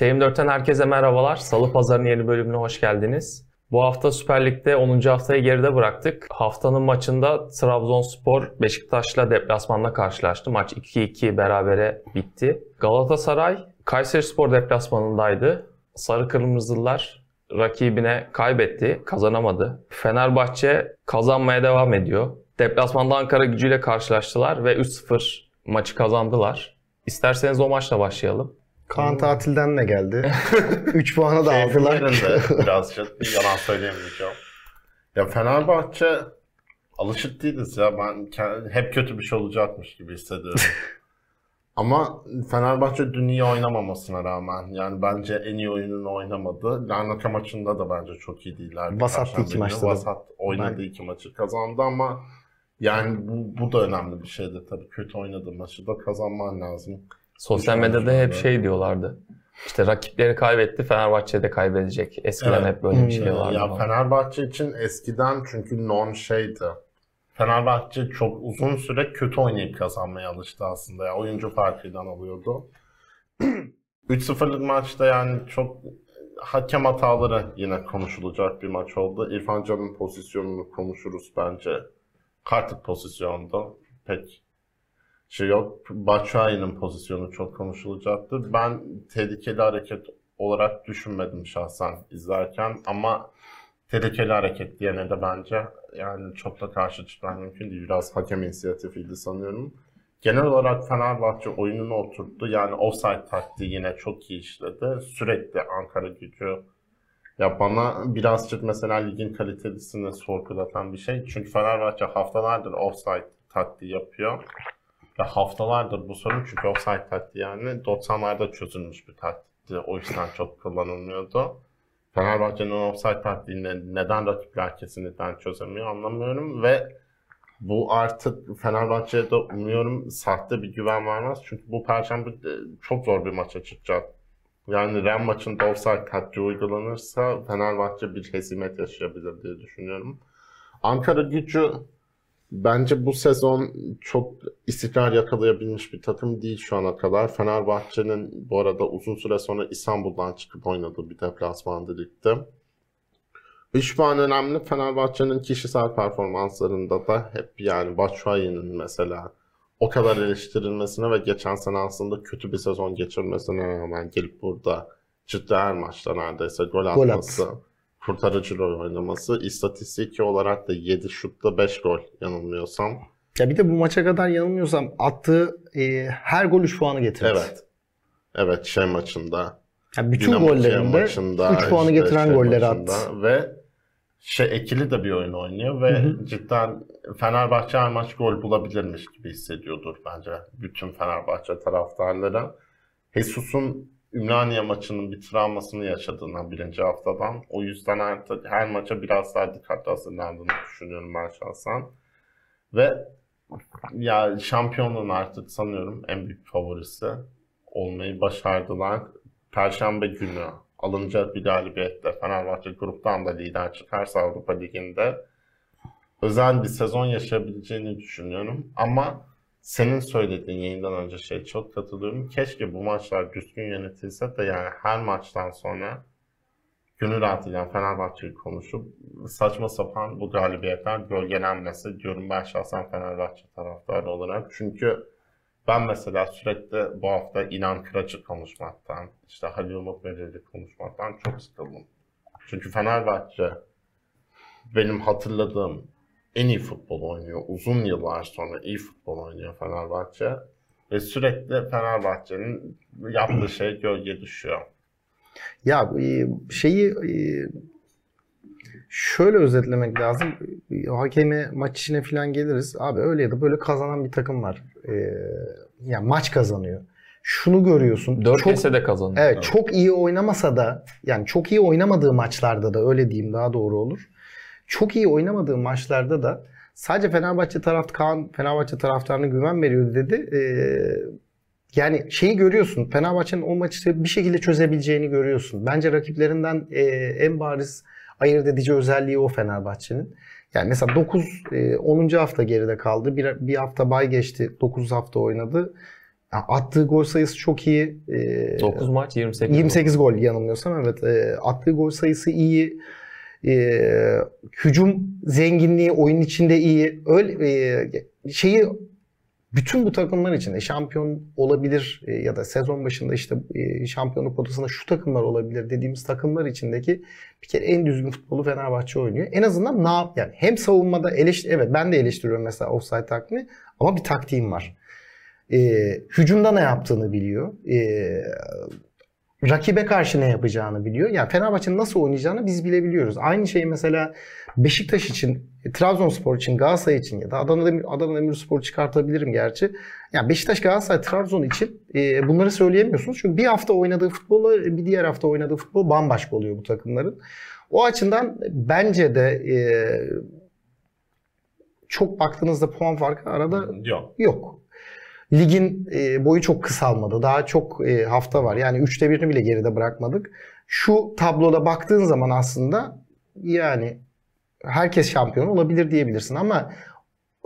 TM4'ten herkese merhabalar. Salı Pazarı'nın yeni bölümüne hoş geldiniz. Bu hafta Süper Lig'de 10. haftayı geride bıraktık. Haftanın maçında Trabzonspor Beşiktaş'la deplasmanda karşılaştı. Maç 2-2 berabere bitti. Galatasaray Kayserispor deplasmanındaydı. Sarı Kırmızılılar rakibine kaybetti, kazanamadı. Fenerbahçe kazanmaya devam ediyor. Deplasmanda Ankara gücüyle karşılaştılar ve 3-0 maçı kazandılar. İsterseniz o maçla başlayalım. Kaan tatilden de geldi. 3 puanı da aldılar. birazcık yalan söyleyemeyeceğim. Ya Fenerbahçe alışık değiliz ya. Ben hep kötü bir şey olacakmış gibi hissediyorum. Ama Fenerbahçe dün iyi oynamamasına rağmen yani bence en iyi oyununu oynamadı. Larnaca maçında da bence çok iyi değillerdi. Perşembe iki maçta. Vasat oynadı iki maçı kazandı ama yani bu, bu da önemli bir şeydi tabii. Kötü oynadığı maçı da kazanman lazım. Sosyal medyada hep şey diyorlardı. İşte rakipleri kaybetti, Fenerbahçe de kaybedecek. Eskiden Evet. hep böyle bir şey Hmm. vardı. Ya falan. Fenerbahçe için eskiden çünkü norm şeydi. Fenerbahçe çok uzun süre kötü oynayıp kazanmaya alıştı aslında. Ya oyuncu farkıyla alıyordu. 3-0'lık maçta yani çok hakem hataları yine konuşulacak bir maç oldu. İrfan Can'ın pozisyonunu konuşuruz bence. Kartık pozisyonda pek şey yok. Batshuayi'nin pozisyonu çok konuşulacaktı. Ben tehlikeli hareket olarak düşünmedim şahsen izlerken ama tehlikeli hareket diyene de bence yani çok da karşı çıkmam mümkün değil. Biraz hakem inisiyatifiydi sanıyorum. Genel olarak Fenerbahçe oyununu oturttu. Yani offside taktiği yine çok iyi işledi. Sürekli Ankara gücü ya bana birazcık mesela ligin kalitesini sorgulatan bir şey. Çünkü Fenerbahçe haftalardır offside taktiği yapıyor. Ve haftalardır bu sorun çünkü offside taktiği yani 90'larda çözülmüş bir taktikti. O yüzden çok kullanılmıyordu. Fenerbahçe'nin offside taktiğini neden rakipler kesinlikle çözemiyor anlamıyorum ve bu artık Fenerbahçe'ye de umuyorum sahte bir güven vermez. Çünkü bu perşembe de çok zor bir maça çıkacak. Yani Ren maçında offside taktiği uygulanırsa Fenerbahçe bir hezimet yaşayabilir diye düşünüyorum. Ankara gücü bence bu sezon çok istikrar yakalayabilmiş bir takım değil şu ana kadar. Fenerbahçe'nin bu arada uzun süre sonra İstanbul'dan çıkıp oynadığı bir deplasmanda ligde. 3 puan önemli. Fenerbahçe'nin kişisel performanslarında da hep yani Batshuayi'nin mesela o kadar eleştirilmesine ve geçen sene aslında kötü bir sezon geçirmesine rağmen gelip burada ciddi her maçta neredeyse gol Gol atması, kurtarıcı rol oynaması, istatistiki olarak da 7 şutta 5 gol yanılmıyorsam. Ya bir de bu maça kadar yanılmıyorsam attığı e, her gol 3 puanı getirdi. Evet. Evet şey maçında. Ya bütün Dinamo gollerinde maçında, 3 puanı işte getiren şey golleri attı. Ve şey ekili de bir oyun oynuyor ve Hı hı. cidden Fenerbahçe her maç gol bulabilirmiş gibi hissediyordur bence bütün Fenerbahçe taraftarları. Jesus'un Ümraniye maçının bir travmasını yaşadığından birinci haftadan. O yüzden artık her maça biraz daha dikkatli hazırlandığını düşünüyorum ben şahsen. Ve ya şampiyonluğun artık sanıyorum en büyük favorisi olmayı başardılar. Perşembe günü alınacak bir galibiyetle Fenerbahçe gruptan da lider çıkarsa Avrupa Ligi'nde özel bir sezon yaşayabileceğini düşünüyorum. Ama senin söylediğin yayından önce şey çok katılıyorum. Keşke bu maçlar düzgün yönetilse de yani her maçtan sonra gönül rahatıyla Fenerbahçe'yi konuşup saçma sapan bu galibiyetler gölgelenmesi diyorum ben şahsen Fenerbahçe taraftarı olarak. Çünkü ben mesela sürekli bu hafta İnan Kıraç'ı konuşmaktan, işte Halil Umut Meler'i konuşmaktan çok sıkıldım. Çünkü Fenerbahçe benim hatırladığım en iyi futbol oynuyor. Uzun yıllar sonra iyi futbol oynuyor Fenerbahçe. Ve sürekli Fenerbahçe'nin yaptığı şey gölge düşüyor. Ya e, şeyi e, şöyle özetlemek lazım. E, Hakeme maç içine falan geliriz. Abi öyle ya da böyle kazanan bir takım var. E, ya maç kazanıyor. Şunu görüyorsun. 4 çok, de kazandı. Evet, çok iyi oynamasa da yani çok iyi oynamadığı maçlarda da öyle diyeyim daha doğru olur. Çok iyi oynamadığı maçlarda da sadece Fenerbahçe taraf Kaan Fenerbahçe taraftarına güven veriyor dedi. Ee, yani şeyi görüyorsun. Fenerbahçe'nin o maçı bir şekilde çözebileceğini görüyorsun. Bence rakiplerinden e, en bariz ayırt edici özelliği o Fenerbahçe'nin. Yani mesela 9 e, 10. hafta geride kaldı. Bir, bir hafta bay geçti. 9 hafta oynadı. Ya attığı gol sayısı çok iyi. Ee, 9 maç 28. 28 gol yanılmıyorsam evet. Ee, attığı gol sayısı iyi. Ee, hücum zenginliği oyun içinde iyi. Öyle e, şeyi bütün bu takımlar için de şampiyon olabilir e, ya da sezon başında işte e, şampiyonluk potasında şu takımlar olabilir dediğimiz takımlar içindeki bir kere en düzgün futbolu Fenerbahçe oynuyor. En azından ne yap yani hem savunmada eleştir evet ben de eleştiriyorum mesela offside taktiğini ama bir taktiğim var. E, hücumda ne yaptığını biliyor. E, rakibe karşı ne yapacağını biliyor. Yani Fenerbahçe'nin nasıl oynayacağını biz bilebiliyoruz. Aynı şey mesela Beşiktaş için, Trabzonspor için, Galatasaray için ya da Adana Demir, Adana Demirspor çıkartabilirim gerçi. Yani Beşiktaş, Galatasaray, Trabzon için e, bunları söyleyemiyorsunuz. Çünkü bir hafta oynadığı futbolla bir diğer hafta oynadığı futbol bambaşka oluyor bu takımların. O açıdan bence de e, çok baktığınızda puan farkı arada Yok. yok. Ligin e, boyu çok kısalmadı. Daha çok e, hafta var. Yani üçte birini bile geride bırakmadık. Şu tabloda baktığın zaman aslında yani herkes şampiyon olabilir diyebilirsin ama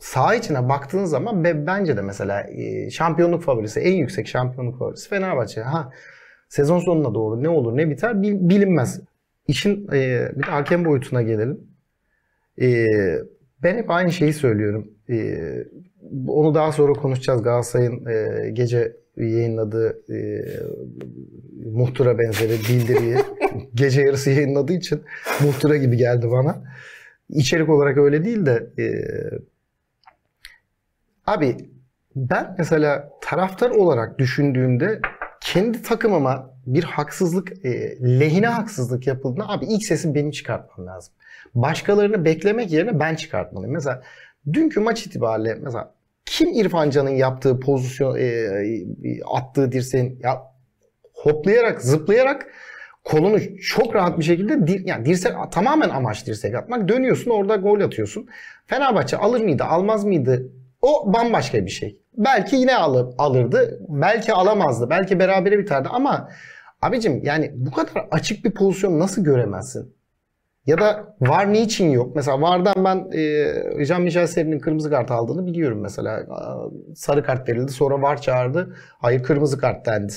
saha içine baktığın zaman be, bence de mesela e, şampiyonluk favorisi, en yüksek şampiyonluk favorisi Fenerbahçe. Ha sezon sonuna doğru ne olur ne biter bil- bilinmez. İşin e, bir hakem boyutuna gelelim. E, ben hep aynı şeyi söylüyorum. E, onu daha sonra konuşacağız. Galatasaray'ın e, gece yayınladığı e, muhtıra benzeri bildiriyi gece yarısı yayınladığı için muhtıra gibi geldi bana. İçerik olarak öyle değil de e, abi ben mesela taraftar olarak düşündüğümde kendi takımıma bir haksızlık, e, lehine haksızlık yapıldığında abi ilk sesi benim çıkartmam lazım. Başkalarını beklemek yerine ben çıkartmalıyım. Mesela dünkü maç itibariyle mesela kim İrfan Can'ın yaptığı pozisyon, e, e, attığı dirseğin ya hoplayarak, zıplayarak kolunu çok rahat bir şekilde dir, yani dirsek tamamen amaç dirsek atmak. Dönüyorsun orada gol atıyorsun. Fenerbahçe alır mıydı, almaz mıydı? O bambaşka bir şey. Belki yine alır, alırdı, belki alamazdı, belki berabere biterdi ama abicim yani bu kadar açık bir pozisyon nasıl göremezsin? Ya da VAR niçin yok? Mesela VAR'dan ben e, Jean-Michel Seri'nin kırmızı kart aldığını biliyorum mesela. Sarı kart verildi sonra VAR çağırdı. Hayır kırmızı kart dendi.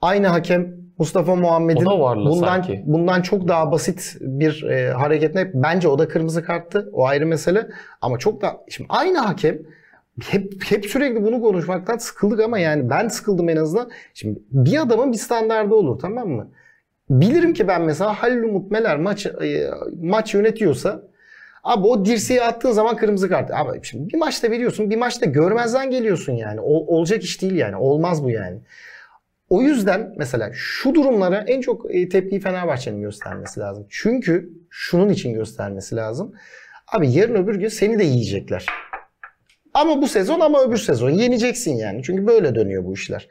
Aynı hakem Mustafa Muhammed'in bundan sanki. bundan çok daha basit bir e, hareketine bence o da kırmızı karttı. O ayrı mesele. Ama çok da şimdi aynı hakem hep hep sürekli bunu konuşmaktan sıkıldık ama yani ben sıkıldım en azından. Şimdi bir adamın bir standardı olur tamam mı? Bilirim ki ben mesela Halil Umut Meler maç e, maç yönetiyorsa abi o dirseği attığın zaman kırmızı kart. Abi şimdi bir maçta veriyorsun, bir maçta görmezden geliyorsun yani. Ol- olacak iş değil yani. Olmaz bu yani. O yüzden mesela şu durumlara en çok e, tepkiyi Fenerbahçe'nin göstermesi lazım. Çünkü şunun için göstermesi lazım. Abi yarın öbür gün seni de yiyecekler. Ama bu sezon ama öbür sezon yeneceksin yani. Çünkü böyle dönüyor bu işler.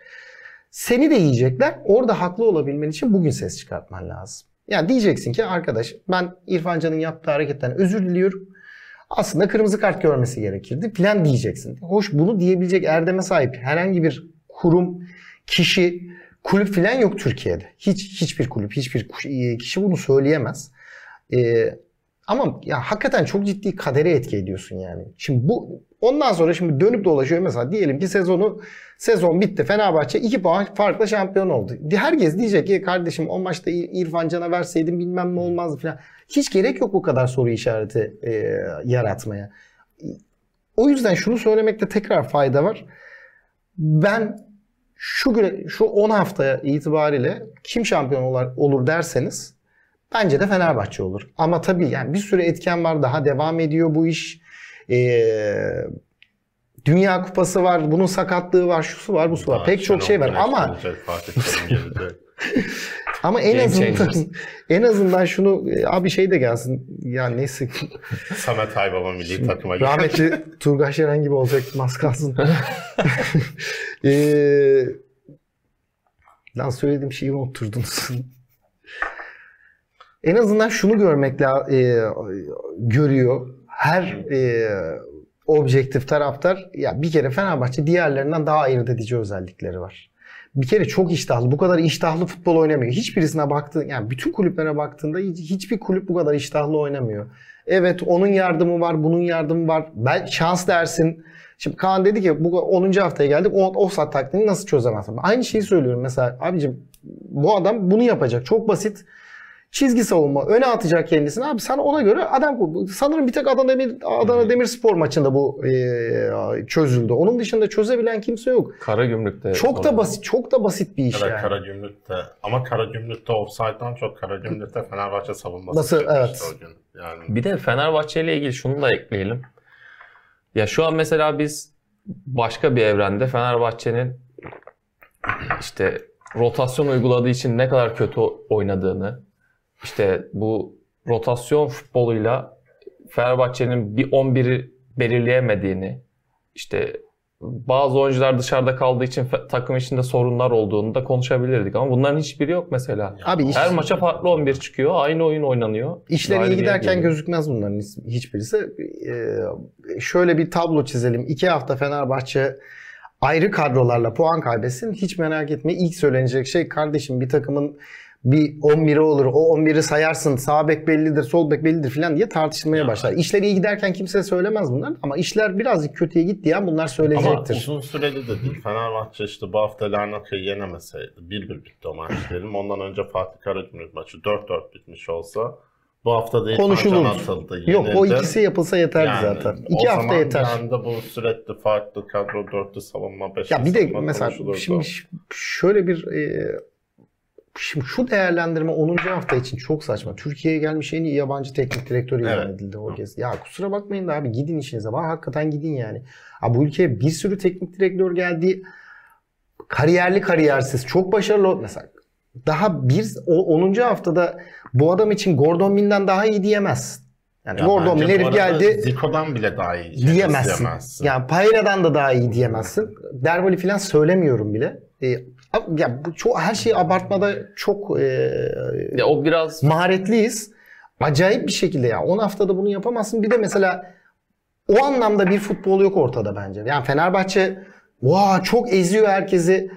Seni de yiyecekler. Orada haklı olabilmen için bugün ses çıkartman lazım. Yani diyeceksin ki arkadaş ben İrfan Can'ın yaptığı hareketten özür diliyorum. Aslında kırmızı kart görmesi gerekirdi filan diyeceksin. Hoş bunu diyebilecek erdeme sahip herhangi bir kurum, kişi, kulüp filan yok Türkiye'de. Hiç hiçbir kulüp, hiçbir kişi bunu söyleyemez. Ee, ama ya hakikaten çok ciddi kadere etki ediyorsun yani. Şimdi bu ondan sonra şimdi dönüp dolaşıyor mesela diyelim ki sezonu sezon bitti. Fenerbahçe 2 puan farkla şampiyon oldu. Herkes diyecek ki kardeşim o maçta İr- İrfan Can'a verseydin bilmem ne olmazdı falan. Hiç gerek yok bu kadar soru işareti e, yaratmaya. O yüzden şunu söylemekte tekrar fayda var. Ben şu güne, şu 10 haftaya itibariyle kim şampiyon olur, olur derseniz bence de Fenerbahçe olur. Ama tabii yani bir sürü etken var. Daha devam ediyor bu iş. Ee, Dünya Kupası var. Bunun sakatlığı var. Şusu var. Busu var. Pek çok şey var. Ama ama en Game azından changers. en azından şunu e, abi şey de gelsin. Ya neyse. Samet Aybaba milli takıma gelecek. Rahmetli Turgay Şeren gibi olacak az kalsın. ee, lan söylediğim şeyi unutturdunuz. En azından şunu görmekle e, görüyor. Her e, objektif taraftar ya bir kere Fenerbahçe diğerlerinden daha ayırt edici özellikleri var. Bir kere çok iştahlı. Bu kadar iştahlı futbol oynamıyor. Hiçbirisine baktığın yani bütün kulüplere baktığında hiç- hiçbir kulüp bu kadar iştahlı oynamıyor. Evet onun yardımı var, bunun yardımı var. Ben şans dersin. Şimdi Kaan dedi ki bu 10. haftaya geldik. O, offside taktiğini nasıl çözemezsin? Aynı şeyi söylüyorum mesela abicim bu adam bunu yapacak. Çok basit. Çizgi savunma öne atacak kendisini. Abi sen ona göre adam sanırım bir tek Adana Demir Adana Demirspor maçında bu e, çözüldü. Onun dışında çözebilen kimse yok. Karagümrük'te. Çok da basit, çok da basit bir iş Evet yani. Karagümrük'te. Ama Karagümrük'te offside'dan çok Karagümrük'te Fenerbahçe savunması Nasıl? Evet. o gün. Yani Bir de Fenerbahçe ile ilgili şunu da ekleyelim. Ya şu an mesela biz başka bir evrende Fenerbahçe'nin işte rotasyon uyguladığı için ne kadar kötü oynadığını, işte bu rotasyon futboluyla Fenerbahçe'nin bir 11'i belirleyemediğini, işte bazı oyuncular dışarıda kaldığı için takım içinde sorunlar olduğunu da konuşabilirdik ama bunların hiçbiri yok mesela. Abi iş, Her maça farklı 11 çıkıyor, aynı oyun oynanıyor. işleri iyi giderken gözükmez bunların hiç- hiçbirisi. Ee, şöyle bir tablo çizelim. İki hafta Fenerbahçe ayrı kadrolarla puan kaybetsin. Hiç merak etme. İlk söylenecek şey kardeşim bir takımın bir 11'i olur. O 11'i sayarsın. Sağ bek bellidir, sol bek bellidir falan diye tartışılmaya Ya. başlar. İşler iyi giderken kimse söylemez bunlar ama işler birazcık kötüye gitti ya bunlar Ama söyleyecektir. uzun süreli de değil. Fenerbahçe işte bu hafta Larnaka'yı yenemeseydi 1-1 bitti o maç diyelim. Ondan önce Fatih Karagümrük maçı 4-4 bitmiş olsa bu hafta da Konuşulur. Yok o ikisi yapılsa yeterdi Yani zaten. İki hafta zaman yeter. anda bu sürekli farklı kadro dörtlü savunma beşli Ya bir de mesela şimdi şöyle bir e, şimdi şu değerlendirme 10. hafta için çok saçma. Türkiye'ye gelmiş en iyi yabancı teknik direktör ilan Evet. edildi o kez. Ya kusura bakmayın da abi gidin işinize. Bak hakikaten gidin yani. Abi bu ülkeye bir sürü teknik direktör geldi. Kariyerli kariyersiz. Çok başarılı. Mesela daha bir o 10. haftada bu adam için Gordon Mill'den daha iyi diyemez. Yani Ya Gordon bu herif geldi Zico'dan bile daha iyi diyemezsin. diyemezsin. Yani Payra'dan da daha iyi diyemezsin. Derboli falan söylemiyorum bile. E, ya bu çok her şeyi abartmada çok e, Ya o biraz maharetliyiz. Acayip bir şekilde ya. 10 haftada bunu yapamazsın. Bir de mesela o anlamda bir futbol yok ortada bence. Yani Fenerbahçe Vaa çok eziyor herkesi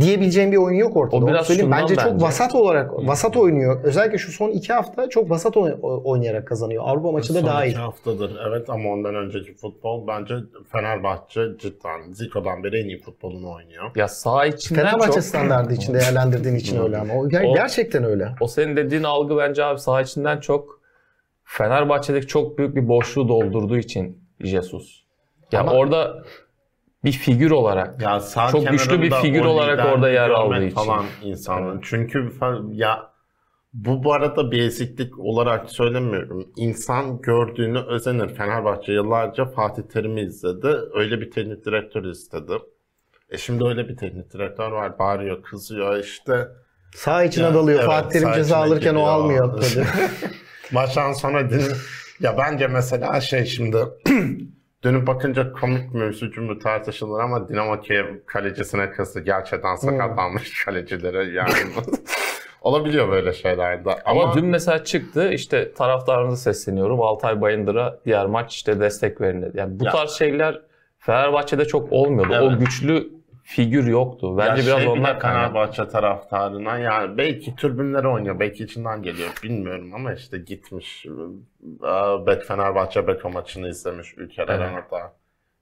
diyebileceğim bir oyun yok ortada. O biraz söyleyeyim. şundan Bence, çok bence. vasat olarak vasat oynuyor. Özellikle şu son iki hafta çok vasat oy- oynayarak kazanıyor. Avrupa maçı da Son daha iyi. iki haftadır evet ama ondan önceki futbol bence Fenerbahçe cidden Zico'dan beri en iyi futbolunu oynuyor. ya sağ içinden Fenerbahçe çok standardı için değerlendirdiğin için öyle ama. O, ger- O- gerçekten öyle. o senin dediğin algı bence abi sağ içinden çok Fenerbahçe'deki çok büyük bir boşluğu doldurduğu için Jesus. Ya Ama- orada bir figür olarak Ya sağ Çok güçlü bir figür o olarak orada yer aldığı için. falan insanın. Çünkü fe- ya bu bu arada bir eziklik olarak söylemiyorum. İnsan gördüğünü özenir. Fenerbahçe yıllarca Fatih Terim'i izledi. Öyle bir teknik direktör istedi. E şimdi öyle bir teknik direktör var. Bağırıyor, kızıyor işte. Sağ içine Ya, dalıyor. evet, Fatih Terim ceza alırken o geliyor. almıyor tabii. Maçtan sonra din... ya bence mesela şey şimdi dönüp bakınca komik mi üzücü mü tartışılır ama Dinamo Kiev kalecisine kızdı. Gerçekten sakatlanmış kalecilere yani. Olabiliyor böyle şeylerde. ama, Ama, dün mesela çıktı işte taraftarınıza sesleniyorum Altay Bayındır'a diğer maç işte destek verin dedi. Yani bu Ya. tarz şeyler Fenerbahçe'de çok olmuyordu. O Evet. güçlü figür yoktu. Bence ya biraz şey kaynaklı. Fenerbahçe taraftarına yani belki türbünlere oynuyor, belki içinden geliyor bilmiyorum ama işte gitmiş e, Bek Fenerbahçe Beko maçını izlemiş Ülker Evet. Arena'da.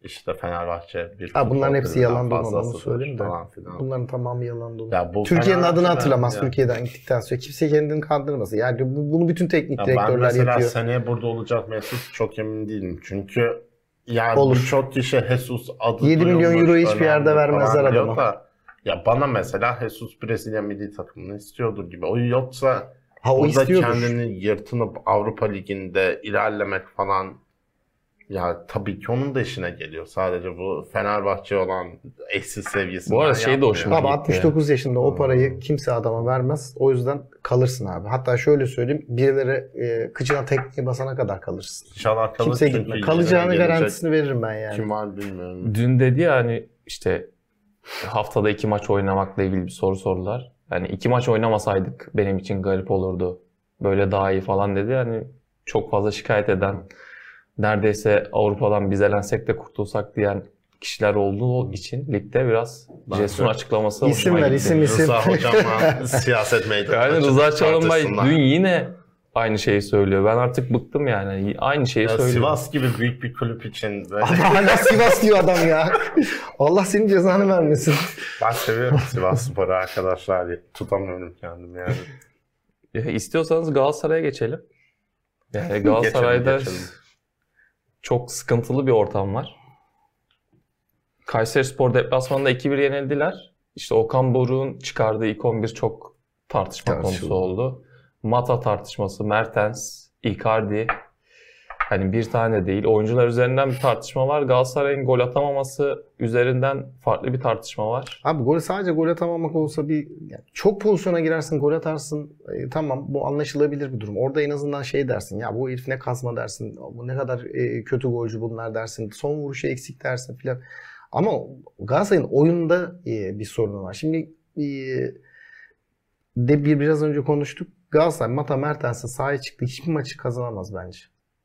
İşte Fenerbahçe bir Ha, bunların hepsi yalan dolan onu söyleyeyim de. falan filan. Bunların tamamı yalan dolu. Ya bu Türkiye'nin adını hatırlamaz Ya. Türkiye'den gittikten sonra. Kimse kendini kandırmasın. Yani bu- bunu bütün teknik Ya ben direktörler mesela yapıyor. seneye burada olacak Mesut çok emin değilim. Çünkü yani Olur. birçok kişi Jesus adı 7 milyon euroyu hiçbir yerde vermezler adama. da, ya bana mesela Jesus Brezilya milli takımını istiyordur gibi. O yoksa Ha o burada istiyordur. kendini yırtınıp Avrupa Ligi'nde ilerlemek falan ya tabii ki onun da işine geliyor. Sadece bu Fenerbahçe olan eşsiz seviyesinden Bu arada şey de hoşuma Abi gitti. 69 yaşında o parayı kimse adama vermez. O yüzden kalırsın abi. Hatta şöyle söyleyeyim. Birileri e, kıçına tekmeyi basana kadar kalırsın. İnşallah kalır Kimse gitme. Kalacağını gelecek garantisini veririm ben yani. Kim var bilmiyorum. Dün dedi ya hani işte haftada iki maç oynamakla ilgili bir soru sordular. Yani iki maç oynamasaydık benim için garip olurdu. Böyle daha iyi falan dedi. Yani çok fazla şikayet eden neredeyse Avrupa'dan biz elensek de kurtulsak diyen kişiler olduğu için ligde biraz de- açıklaması İsim ver, isim isim. Rıza hocamla siyaset meydanı. Yani Rıza Çalınbay dün yine aynı şeyi söylüyor. Ben artık bıktım yani. Aynı şeyi Ya söylüyor. Sivas gibi büyük bir kulüp için Ama hala Sivas diyor adam ya. Allah senin cezanı vermesin. ben seviyorum Sivas Spor'u arkadaşlar. Tutamıyorum kendimi yani. Ya, istiyorsanız Galatasaray'a geçelim. Yani Galatasaray'da Geçelim, geçelim. Çok sıkıntılı bir ortam var. Kayseri Spor deplasmanında 2-1 yenildiler. İşte Okan Buruk'un çıkardığı ilk 11 çok tartışma Tartışıldı. konusu oldu. Mata tartışması, Mertens, Icardi. Hani bir tane değil. Oyuncular üzerinden bir tartışma var. Galatasaray'ın gol atamaması üzerinden farklı bir tartışma var. Abi gol sadece gol atamamak olsa bir yani çok pozisyona girersin gol atarsın e, tamam bu anlaşılabilir bir durum. Orada en azından şey dersin ya bu herif ne kazma dersin. Bu ne kadar e, kötü golcü bunlar dersin. Son vuruşu eksik dersin filan. Ama Galatasaray'ın oyunda e, bir sorunu var. Şimdi e, de bir biraz önce konuştuk. Galatasaray Mata Mertens'e sahaya çıktı. Hiçbir maçı kazanamaz bence.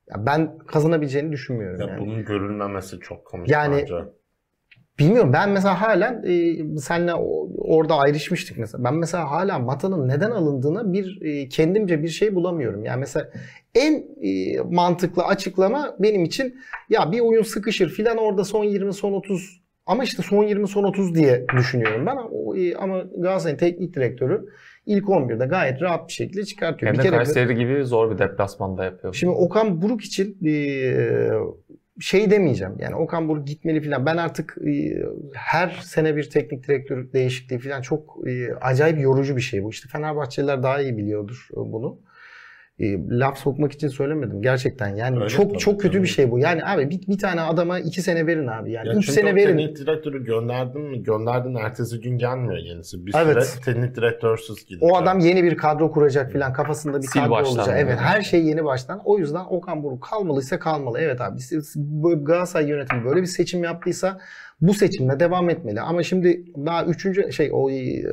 Ya ben kazanabileceğini düşünmüyorum Ya yani. bunun görülmemesi çok komik Yani- bence. Bilmiyorum ben mesela halen e, seninle o- orada ayrışmıştık mesela. Ben mesela hala Mata'nın neden alındığına bir e, kendimce bir şey bulamıyorum. Yani mesela en e, mantıklı açıklama benim için ya bir oyun sıkışır filan orada son 20 son 30 ama işte son 20 son 30 diye düşünüyorum ben. E, ama Galatasaray'ın teknik direktörü ilk 11'de gayet rahat bir şekilde çıkartıyor. Hem bir de kere Kayseri gibi zor bir deplasmanda yapıyor. Şimdi Okan Buruk için e, şey demeyeceğim. Yani Okan Buruk gitmeli falan. Ben artık e, her sene bir teknik direktör değişikliği falan çok e, acayip yorucu bir şey bu. İşte Fenerbahçeliler daha iyi biliyordur bunu. E, laf sokmak için söylemedim gerçekten. Yani Öyle çok tabii, çok kötü tabii. bir şey bu. Yani abi bir, bir tane adama iki sene verin abi. Yani Ya üç sene o verin. teknik direktörü gönderdin mi? Gönderdin ertesi gün gelmiyor yenisi. Bir Evet. süre teknik direktörsüz gidiyor. O adam yeni bir kadro kuracak filan kafasında bir Sil kadro baştan olacak. yani. Evet her şey yeni baştan. O yüzden Okan Buruk kalmalıysa kalmalı. Evet abi Galatasaray yönetimi böyle bir seçim yaptıysa bu seçimle devam etmeli. Ama şimdi daha 3. şey o e,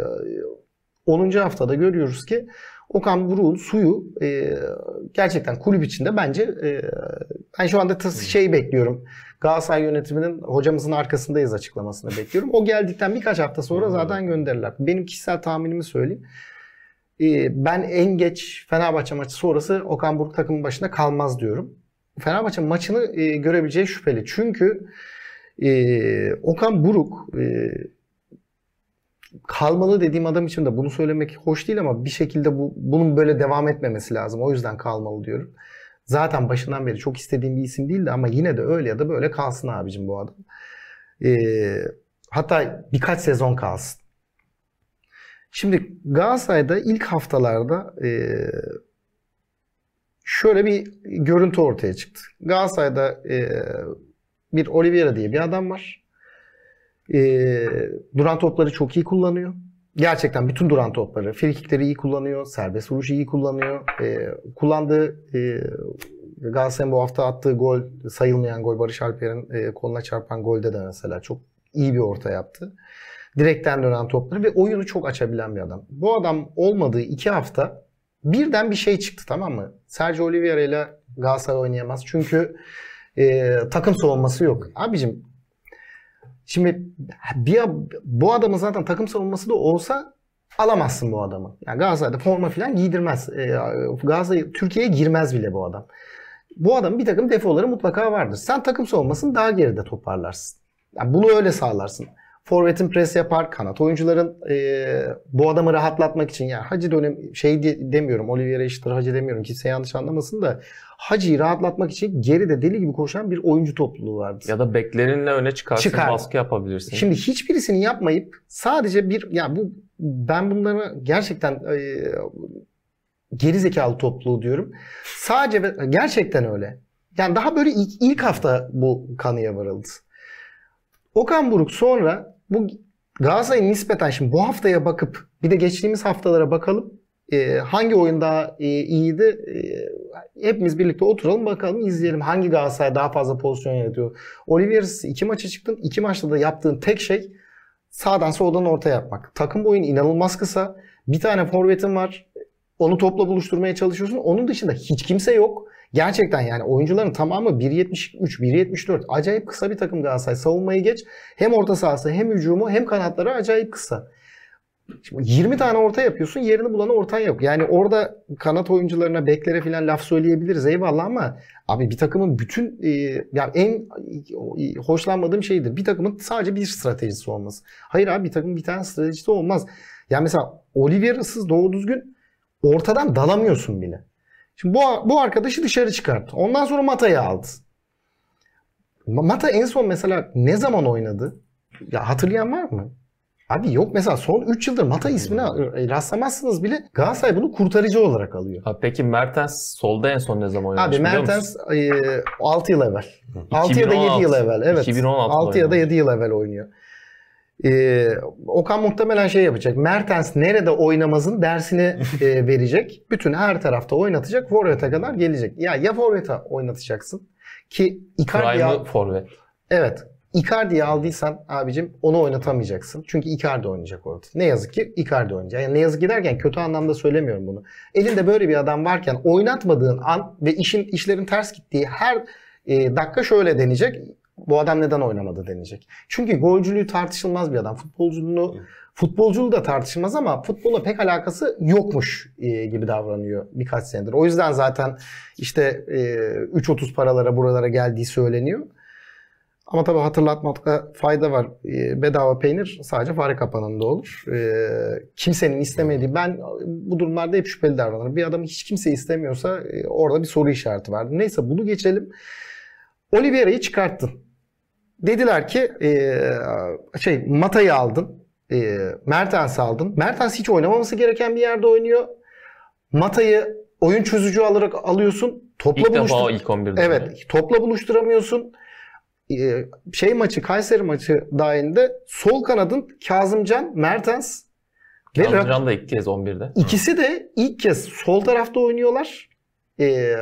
10. haftada görüyoruz ki Okan Buruk'un suyu e, gerçekten kulüp içinde bence e, ben şu anda tas- şey bekliyorum. Galatasaray yönetiminin hocamızın arkasındayız açıklamasını bekliyorum. O geldikten birkaç hafta sonra zaten gönderirler. Benim kişisel tahminimi söyleyeyim. Ee, ben en geç Fenerbahçe maçı sonrası Okan Buruk takımın başında kalmaz diyorum. Fenerbahçe maçını e, görebileceği şüpheli. Çünkü e, Okan Buruk e, kalmalı dediğim adam için de bunu söylemek hoş değil ama bir şekilde bu bunun böyle devam etmemesi lazım. O yüzden kalmalı diyorum. Zaten başından beri çok istediğim bir isim değildi ama yine de öyle ya da böyle kalsın abicim bu adam. Ee, hatta birkaç sezon kalsın. Şimdi Galatasaray'da ilk haftalarda e, şöyle bir görüntü ortaya çıktı. Galatasaray'da e, bir Oliveira diye bir adam var. E, duran topları çok iyi kullanıyor. Gerçekten bütün duran topları, frikikleri iyi kullanıyor, serbest vuruşu iyi kullanıyor. E, kullandığı e, Galatasaray'ın bu hafta attığı gol, sayılmayan gol Barış Alper'in e, koluna çarpan golde de mesela çok iyi bir orta yaptı. Direkten dönen topları ve oyunu çok açabilen bir adam. Bu adam olmadığı iki hafta birden bir şey çıktı tamam mı? Sergio Oliveira ile Galatasaray oynayamaz. Çünkü e, takım savunması yok. Abicim şimdi bir, bu adamın zaten takım savunması da olsa alamazsın bu adamı. Yani Galatasaray'da forma falan giydirmez. E, Galatasaray Türkiye'ye girmez bile bu adam. Bu adamın bir takım defoları mutlaka vardır. Sen takım savunmasını daha geride toparlarsın. Yani bunu öyle sağlarsın. Forvet'in pres yapar, kanat oyuncuların e, bu adamı rahatlatmak için yani Hacı dönem şey de, demiyorum, Oliveira eşittir Hacı demiyorum. Kimse yanlış anlamasın da Hacı'yı rahatlatmak için geride deli gibi koşan bir oyuncu topluluğu vardır. Ya da beklerinle öne çıkarsın, Çıkar. baskı yapabilirsin. Şimdi hiçbirisini yapmayıp sadece bir ya bu ben bunlara gerçekten e, geri zekalı topluluğu diyorum. Sadece gerçekten öyle. Yani daha böyle ilk, ilk hafta bu kanıya varıldı. Okan Buruk sonra bu Galatasaray'ın nispeten şimdi bu haftaya bakıp bir de geçtiğimiz haftalara bakalım. E, hangi oyun daha e, iyiydi? E, hepimiz birlikte oturalım bakalım izleyelim hangi Galatasaray daha fazla pozisyon yaratıyor. Oliveira'sız iki maça çıktın. iki maçta da yaptığın tek şey sağdan soldan orta yapmak. Takım boyun inanılmaz kısa. Bir tane forvetin var. Onu topla buluşturmaya çalışıyorsun. Onun dışında hiç kimse yok. Gerçekten yani oyuncuların tamamı 1.73, 1.74. Acayip kısa bir takım Galatasaray. Savunmayı geç. Hem orta sahası hem hücumu hem kanatları acayip kısa. Şimdi 20 tane orta yapıyorsun yerini bulan ortan yok. Yani orada kanat oyuncularına, beklere falan laf söyleyebiliriz eyvallah ama abi bir takımın bütün e, yani en e, hoşlanmadığım şeydir. Bir takımın sadece bir stratejisi olması. Hayır abi bir takımın bir tane stratejisi olmaz. Yani mesela Oliveira'sız doğru düzgün ortadan dalamıyorsun bile. Şimdi bu, bu arkadaşı dışarı çıkarttı. Ondan sonra Mata'yı aldı. Mata en son mesela ne zaman oynadı? Ya hatırlayan var mı? Abi yok mesela son 3 yıldır Mata ismine rastlamazsınız bile Galatasaray bunu kurtarıcı olarak alıyor. Abi peki Mertens solda en son ne zaman oynamış Abi Mertens e, 6 yıl evvel. 6 ya da 7 yıl 2016. evvel. Evet. 2016 6 ya da oynamış. 7 yıl evvel oynuyor. E, Okan muhtemelen şey yapacak. Mertens nerede oynamazın dersini e, verecek. Bütün her tarafta oynatacak. Forvet'e kadar gelecek. Ya ya Forvet'e oynatacaksın ki Icardi'yi al- forvet. Evet. Icardi'yi aldıysan abicim onu oynatamayacaksın. Çünkü Icardi oynayacak orada. Ne yazık ki Icardi oynayacak. Yani ne yazık ki derken kötü anlamda söylemiyorum bunu. Elinde böyle bir adam varken oynatmadığın an ve işin işlerin ters gittiği her e, dakika şöyle deneyecek. Bu adam neden oynamadı deneyecek. Çünkü golcülüğü tartışılmaz bir adam. Futbolculuğunu futbolculuğu da tartışılmaz ama futbola pek alakası yokmuş e, gibi davranıyor birkaç senedir. O yüzden zaten işte e, 3.30 paralara buralara geldiği söyleniyor. Ama tabii hatırlatmakta fayda var. E, bedava peynir sadece fare kapanında olur. E, kimsenin istemediği, ben bu durumlarda hep şüpheli davranırım. Bir adamı hiç kimse istemiyorsa e, orada bir soru işareti vardır. Neyse bunu geçelim. Oliveira'yı çıkarttın. Dediler ki e, şey Mata'yı aldın. E, Mertens'i aldın. Mertens hiç oynamaması gereken bir yerde oynuyor. Mata'yı oyun çözücü alarak alıyorsun. Topla İlk defa buluştur- o ilk 11'de. Evet, topla buluşturamıyorsun. Ee, şey maçı, Kayseri maçı dahilinde sol kanadın Kazımcan, Mertens ve Kazımcan da ilk kez 11'de. ikisi de ilk kez sol tarafta oynuyorlar. Ee,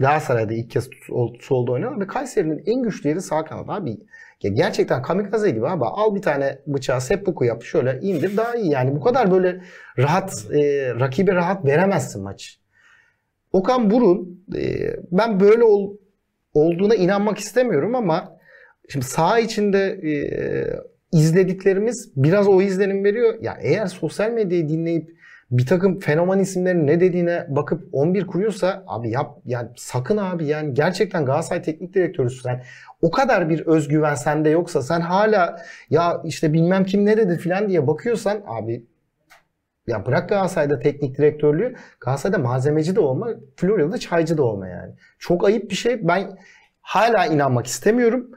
Galatasaray'da ilk kez sol, solda oynuyorlar ve Kayseri'nin en güçlü yeri sağ kanat abi. Ya gerçekten kamikaze gibi abi. Al bir tane bıçağı seppuku yap şöyle indir daha iyi. Yani bu kadar böyle rahat e, rakibe rahat veremezsin maç. Okan Burun e, ben böyle ol, olduğuna inanmak istemiyorum ama şimdi saha içinde e, izlediklerimiz biraz o izlenim veriyor. Ya eğer sosyal medyayı dinleyip bir takım fenomen isimlerin ne dediğine bakıp 11 kuruyorsa abi yap yani sakın abi yani gerçekten Galatasaray teknik direktörüsün sen. O kadar bir özgüven sende yoksa sen hala ya işte bilmem kim ne dedi filan diye bakıyorsan abi ya bırak Galatasaray'da teknik direktörlüğü Galatasaray'da malzemeci de olma, Florya'da çaycı da olma yani. Çok ayıp bir şey. Ben hala inanmak istemiyorum.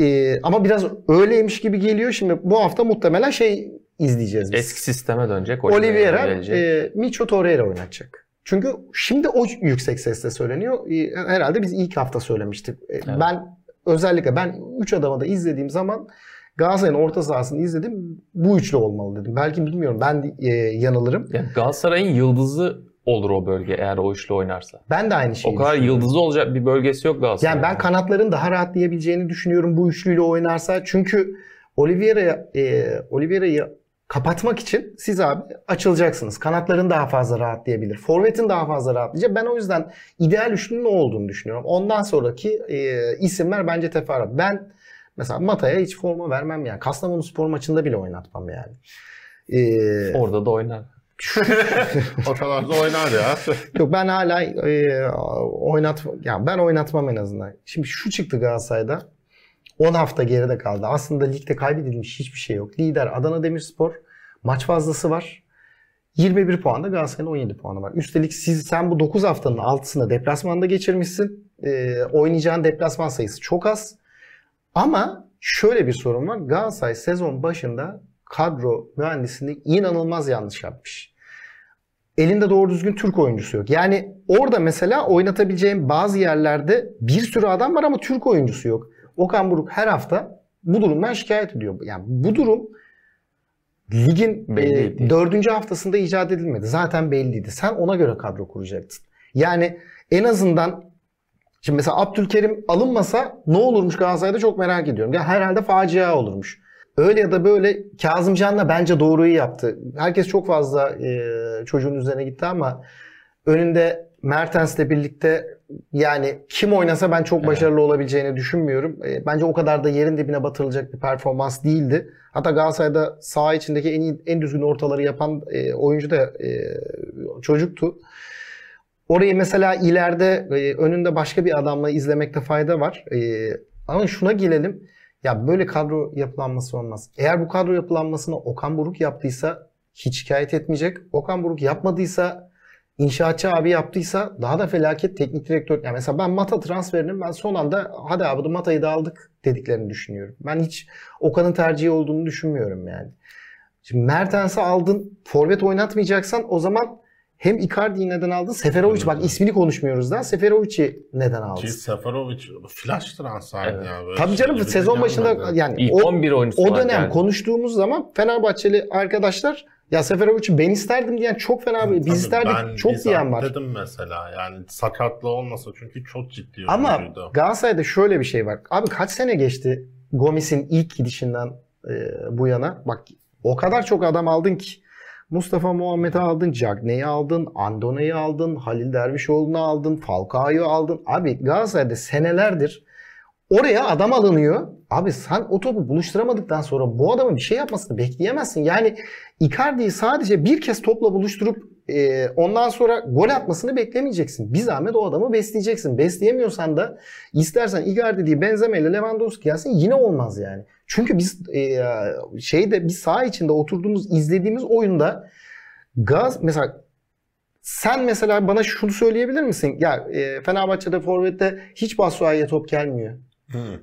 Ee, ama biraz öyleymiş gibi geliyor. Şimdi bu hafta muhtemelen şey izleyeceğiz biz. Eski sisteme dönecek. Oliveira e, Micho Torreira oynatacak. Çünkü şimdi o yüksek sesle söyleniyor. E, herhalde biz ilk hafta söylemiştik. E, Ben özellikle ben 3 adamı da izlediğim zaman Galatasaray'ın orta sahasını izledim. Bu üçlü olmalı dedim. Belki bilmiyorum ben e, yanılırım. Yani Galatasaray'ın yıldızı olur o bölge eğer o üçlü oynarsa. Ben de aynı şeyi O kadar yıldızı olacak bir bölgesi yok Galatasaray'ın. Yani ben kanatların daha rahatlayabileceğini düşünüyorum bu üçlüyle oynarsa. Çünkü Oliveira'ya e, Oliveira'yı kapatmak için siz abi açılacaksınız. Kanatların daha fazla rahatlayabilir. Forvet'in daha fazla rahatlayacak. Ben o yüzden ideal üçlünün o olduğunu düşünüyorum. Ondan sonraki e, isimler bence teferruat. Ben mesela Mata'ya hiç forma vermem yani. Kastamonu spor maçında bile oynatmam yani. E, Orada da oynar. O kadar da oynar ya. Yok ben hala e, oynat ya ben oynatmam en azından. Şimdi şu çıktı Galatasaray'da. 10 hafta geride kaldı. Aslında ligde kaybedilmiş hiçbir şey yok. Lider Adana Demirspor. Maç fazlası var. 21 puanda Galatasaray'ın 17 puanı var. Üstelik siz sen bu 9 haftanın 6'sını deplasmanda geçirmişsin. E, oynayacağın deplasman sayısı çok az. Ama şöyle bir sorun var. Galatasaray sezon başında kadro mühendisliğini inanılmaz yanlış yapmış elinde doğru düzgün Türk oyuncusu yok. Yani orada mesela oynatabileceğim bazı yerlerde bir sürü adam var ama Türk oyuncusu yok. Okan Buruk her hafta bu durumdan şikayet ediyor. Yani bu durum ligin e, dördüncü haftasında icat edilmedi. Zaten belliydi. Sen ona göre kadro kuracaktın. Yani en azından şimdi mesela Abdülkerim alınmasa ne olurmuş Galatasaray'da çok merak ediyorum. Ya herhalde facia olurmuş. Öyle ya da böyle Kazımcan da bence doğruyu yaptı. Herkes çok fazla e, çocuğun üzerine gitti ama Önünde Mertens'le birlikte yani kim oynasa ben çok Evet. başarılı olabileceğini düşünmüyorum. E, Bence o kadar da yerin dibine batırılacak bir performans değildi. Hatta Galatasaray'da saha içindeki en iyi, en düzgün ortaları yapan e, oyuncu da e, çocuktu. Orayı mesela ileride e, önünde başka bir adamla izlemekte fayda var. E, ama şuna gelelim. Ya böyle kadro yapılanması olmaz. Eğer bu kadro yapılanmasını Okan Buruk yaptıysa hiç şikayet etmeyecek. Okan Buruk yapmadıysa İnşaatçı abi yaptıysa daha da felaket teknik direktör. Yani mesela ben Mata transferinin ben son anda hadi abi Mata'yı da aldık dediklerini düşünüyorum. Ben hiç Okan'ın tercihi olduğunu düşünmüyorum yani. Şimdi Mertens'i aldın, forvet oynatmayacaksan o zaman hem Icardi'yi neden aldın? Seferovic bak ismini konuşmuyoruz daha. Seferovic'i neden aldın? Ki Seferovic flash transferdi Evet. ya. Böyle Tabii şey canım gibi sezon gelmedi. başında yani İlk o, 11 oyuncusu o dönem geldi. konuştuğumuz zaman Fenerbahçeli arkadaşlar ya Seferovic'i ben isterdim diyen çok fena bir biz isterdik ben çok bizzat diyen var. dedim mesela yani sakatlığı olmasa çünkü çok ciddi Ama oyuncuydu. Galatasaray'da şöyle bir şey var. Abi kaç sene geçti Gomis'in ilk gidişinden e, bu yana? Bak o kadar çok adam aldın ki. Mustafa Muhammed'i aldın, Cagney'i aldın, Andone'yi aldın, Halil Dervişoğlu'nu aldın, Falcao'yu aldın. Abi Galatasaray'da senelerdir oraya adam alınıyor. Abi sen o topu buluşturamadıktan sonra bu adamın bir şey yapmasını bekleyemezsin. Yani Icardi'yi sadece bir kez topla buluşturup e, ondan sonra gol atmasını beklemeyeceksin. Bir zahmet o adamı besleyeceksin. Besleyemiyorsan da istersen Icardi değil Benzema ile Lewandowski gelsin yine olmaz yani. Çünkü biz e, şeyde bir saha içinde oturduğumuz izlediğimiz oyunda Gaz mesela sen mesela bana şunu söyleyebilir misin? Ya e, Fenerbahçe'de forvette hiç Basuay'a top gelmiyor. Hı.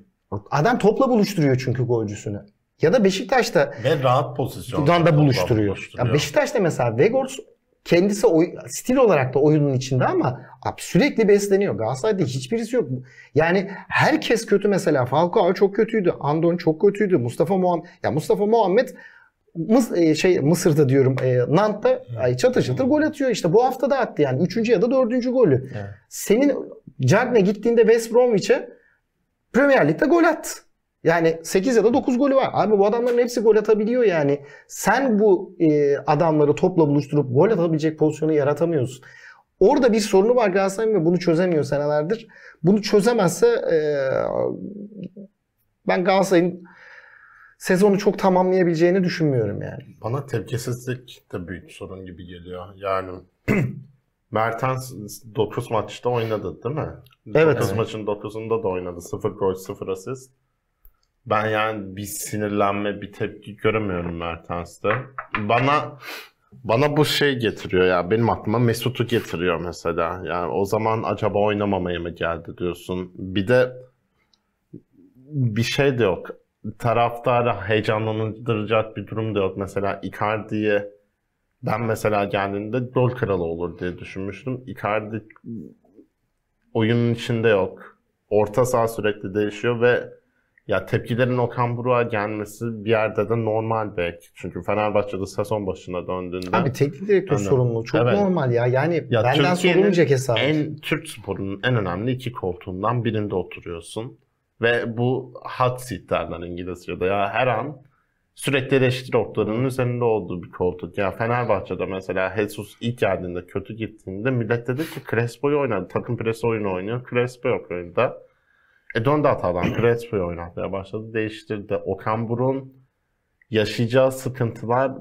Adam topla buluşturuyor çünkü golcüsünü. Ya da Beşiktaş'ta Ve rahat pozisyon. Buradan da buluşturuyor. Ya Beşiktaş'ta mesela Vegors kendisi oy- stil olarak da oyunun içinde ama abi sürekli besleniyor. Galatasaray'da hiçbirisi yok. Yani herkes kötü mesela. Falcao çok kötüydü. Andon çok kötüydü. Mustafa Muhammed ya Mustafa Muhammed Mıs e, şey Mısır'da diyorum e, Nant'ta ay, çatır çatır gol atıyor işte. Bu hafta da attı yani. Üçüncü ya da dördüncü golü. Evet. Senin Cagne gittiğinde West Bromwich'e Premier Lig'de gol attı. Yani 8 ya da 9 golü var. Abi bu adamların hepsi gol atabiliyor yani. Sen bu e, adamları topla buluşturup gol atabilecek pozisyonu yaratamıyorsun. Orada bir sorunu var Galatasaray'ın ve bunu çözemiyor senelerdir. Bunu çözemezse e, ben Galatasaray'ın sezonu çok tamamlayabileceğini düşünmüyorum yani. Bana tepkisizlik de büyük sorun gibi geliyor. Yani Mertens 9 maçta oynadı değil mi? Evet. 9 Evet. maçın 9'unda da oynadı. 0 gol 0 asist. Ben yani bir sinirlenme, bir tepki göremiyorum Mertens'te. Bana bana bu şey getiriyor ya. Benim aklıma Mesut'u getiriyor mesela. Yani o zaman acaba oynamamaya mı geldi diyorsun. Bir de bir şey de yok. Taraftarı heyecanlandıracak bir durum da yok. Mesela Icardi'ye ben mesela geldiğinde gol kralı olur diye düşünmüştüm. Icardi oyunun içinde yok. Orta saha sürekli değişiyor ve ya tepkilerin Okan Buruk'a gelmesi bir yerde de normal belki. Çünkü Fenerbahçe'de sezon başına döndüğünde Abi teknik direktör Anladım. sorumluluğu çok Evet. normal ya. Yani Ya benden sorulmayacak hesap. en Türk sporunun en önemli iki koltuğundan birinde oturuyorsun. Ve bu hot seat derler İngilizce'de. Ya her an sürekli eleştiri oklarının üzerinde olduğu bir koltuk. Ya Fenerbahçe'de mesela Jesus ilk geldiğinde kötü gittiğinde millet dedi ki Crespo'yu oynadı. Takım presi oyunu oynuyor. Crespo yok oyunda. E döndü hatadan Crespo'yu oynatmaya başladı. Değiştirdi. Okan Buruk'un yaşayacağı sıkıntılar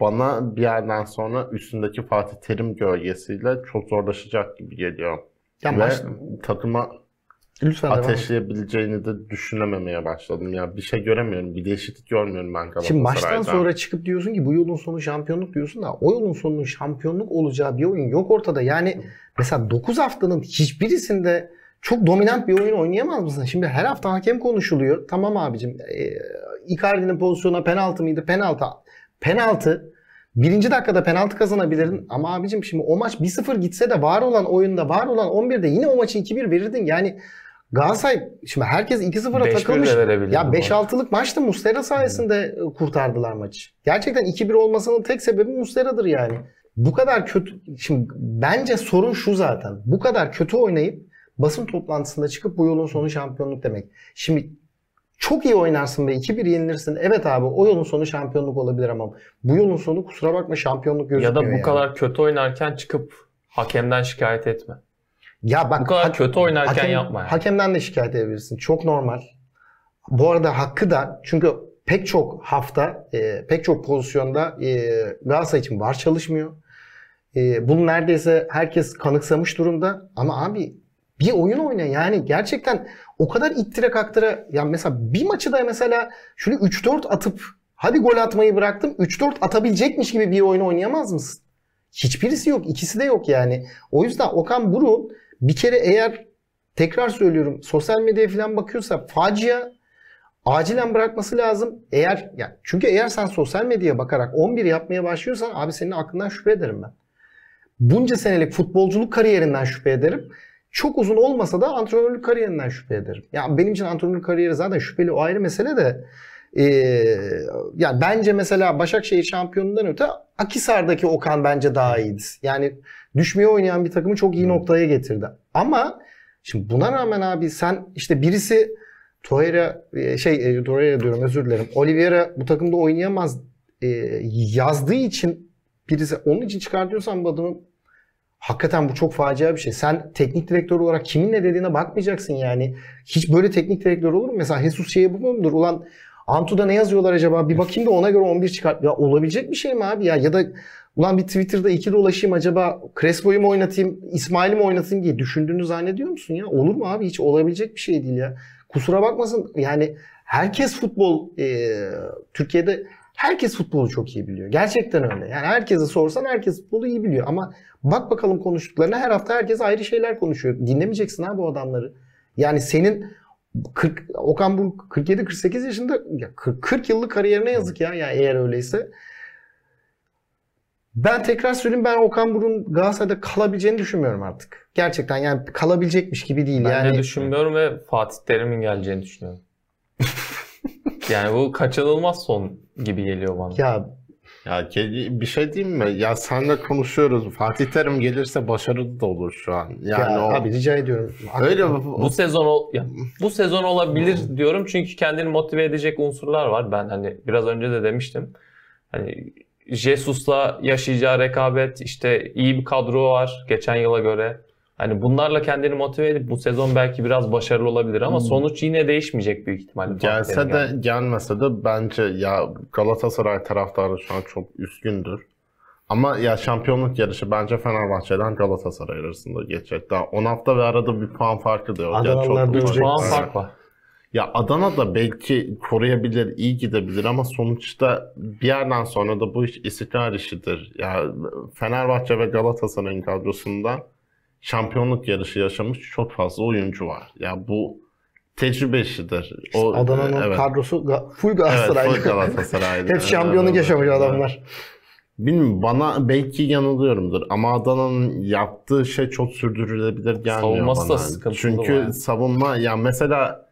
bana bir yerden sonra üstündeki Fatih Terim gölgesiyle çok zorlaşacak gibi geliyor. Ya Ve maç- takıma Lütfen ateşleyebileceğini de düşünememeye başladım. Ya bir şey göremiyorum, bir değişiklik görmüyorum ben Şimdi Galatasaray'da. maçtan sonra çıkıp diyorsun ki bu yolun sonu şampiyonluk diyorsun da o yolun sonunun şampiyonluk olacağı bir oyun yok ortada. Yani mesela 9 haftanın hiçbirisinde çok dominant bir oyun oynayamaz mısın? Şimdi her hafta hakem konuşuluyor. Tamam abicim. E, Icardi'nin pozisyona penaltı mıydı? Penaltı. Penaltı. Birinci dakikada penaltı kazanabilirdin. Ama abicim şimdi o maç 1-0 gitse de var olan oyunda, var olan 11'de yine o maçı 2-1 verirdin. Yani Galatasaray şimdi herkes 2-0'a 5-1 de takılmış. Ya bu 5-6'lık maçtı Muslera sayesinde e, kurtardılar maçı. Gerçekten 2-1 olmasının tek sebebi Muslera'dır yani. Bu kadar kötü şimdi bence sorun şu zaten. Bu kadar kötü oynayıp basın toplantısında çıkıp bu yolun sonu şampiyonluk demek. Şimdi çok iyi oynarsın ve 2-1 yenilirsin. Evet abi o yolun sonu şampiyonluk olabilir ama bu yolun sonu kusura bakma şampiyonluk Ya gözükmüyor da bu yani. kadar kötü oynarken çıkıp Hakemden şikayet etme. Ya bak Bu kadar hak- kötü oynarken hakem- yapma yani. Hakemden de şikayet edebilirsin. Çok normal. Bu arada hakkı da çünkü pek çok hafta, e, pek çok pozisyonda e, Galatasaray için var çalışmıyor. E, bunu neredeyse herkes kanıksamış durumda. Ama abi bir oyun oyna yani gerçekten o kadar ittire kaktıra ya mesela bir maçı da mesela şöyle 3-4 atıp hadi gol atmayı bıraktım 3-4 atabilecekmiş gibi bir oyun oynayamaz mısın? Hiçbirisi yok. ikisi de yok yani. O yüzden Okan Buruk bir kere eğer tekrar söylüyorum sosyal medyaya falan bakıyorsa facia acilen bırakması lazım. Eğer yani çünkü eğer sen sosyal medyaya bakarak 11 yapmaya başlıyorsan abi senin aklından şüphe ederim ben. Bunca senelik futbolculuk kariyerinden şüphe ederim. Çok uzun olmasa da antrenörlük kariyerinden şüphe ederim. Ya benim için antrenörlük kariyeri zaten şüpheli o ayrı mesele de ee, yani bence mesela Başakşehir şampiyonundan öte Akisar'daki Okan bence daha iyiydi. Yani düşmeye oynayan bir takımı çok iyi noktaya getirdi. Ama şimdi buna rağmen abi sen işte birisi Torreira şey Torreira diyorum özür dilerim. Oliveira bu takımda oynayamaz e, yazdığı için birisi onun için çıkartıyorsan bu adamı hakikaten bu çok facia bir şey. Sen teknik direktör olarak kimin ne dediğine bakmayacaksın yani. Hiç böyle teknik direktör olur mu? Mesela Jesus şeye bu mudur? Ulan Antu'da ne yazıyorlar acaba? Bir bakayım da ona göre 11 çıkart. Ya olabilecek bir şey mi abi ya? Ya da ulan bir Twitter'da iki dolaşayım acaba Crespo'yu mu oynatayım, İsmail'i mi oynatayım diye düşündüğünü zannediyor musun ya? Olur mu abi? Hiç olabilecek bir şey değil ya. Kusura bakmasın yani herkes futbol e, Türkiye'de herkes futbolu çok iyi biliyor. Gerçekten öyle. Yani herkese sorsan herkes futbolu iyi biliyor. Ama bak bakalım konuştuklarına her hafta herkes ayrı şeyler konuşuyor. Dinlemeyeceksin abi bu adamları. Yani senin 40, Okan Buruk 47-48 yaşında ya 40, 40 yıllık kariyerine yazık ya, ya eğer öyleyse. Ben tekrar söyleyeyim ben Okan Buruk'un Galatasaray'da kalabileceğini düşünmüyorum artık. Gerçekten yani kalabilecekmiş gibi değil. Ben yani de düşünmüyorum ve Fatih Terim'in geleceğini düşünüyorum. yani bu kaçınılmaz son gibi geliyor bana. Ya Ya bir şey diyeyim mi? Ya senle konuşuyoruz. Fatih Terim gelirse başarılı da olur şu an. Yani ya o abi rica ediyorum. öyle Bu sezon ol, ya, bu sezon olabilir diyorum çünkü kendini motive edecek unsurlar var. Ben hani biraz önce de demiştim. Hani Jesus'la yaşayacağı rekabet işte iyi bir kadro var geçen yıla göre. Hani bunlarla kendini motive edip bu sezon belki biraz başarılı olabilir ama sonuç yine değişmeyecek büyük ihtimalle. Gelse de geldi. gelmese de bence ya Galatasaray taraftarı şu an çok üzgündür. Ama ya şampiyonluk yarışı bence Fenerbahçe'den Galatasaray arasında geçecek. Daha 10 hafta ve arada bir puan farkı da yok. Ya Adanalılar çok dövecek. ufak. puan fark var. Ya Adana da belki koruyabilir, iyi gidebilir ama sonuçta bir yerden sonra da bu iş istikrar işidir. Ya Fenerbahçe ve Galatasaray'ın kadrosunda şampiyonluk yarışı yaşamış çok fazla oyuncu var. Ya bu tecrübe işidir. O, Adana'nın evet. kadrosu full Evet, Galatasaraylı. full Galatasaraylı. Hep şampiyonluk Evet, yaşamış evet. adamlar. Bilmiyorum bana belki yanılıyorumdur ama Adana'nın yaptığı şey çok sürdürülebilir gelmiyor Savunması da bana. sıkıntılı Çünkü yani. savunma ya mesela de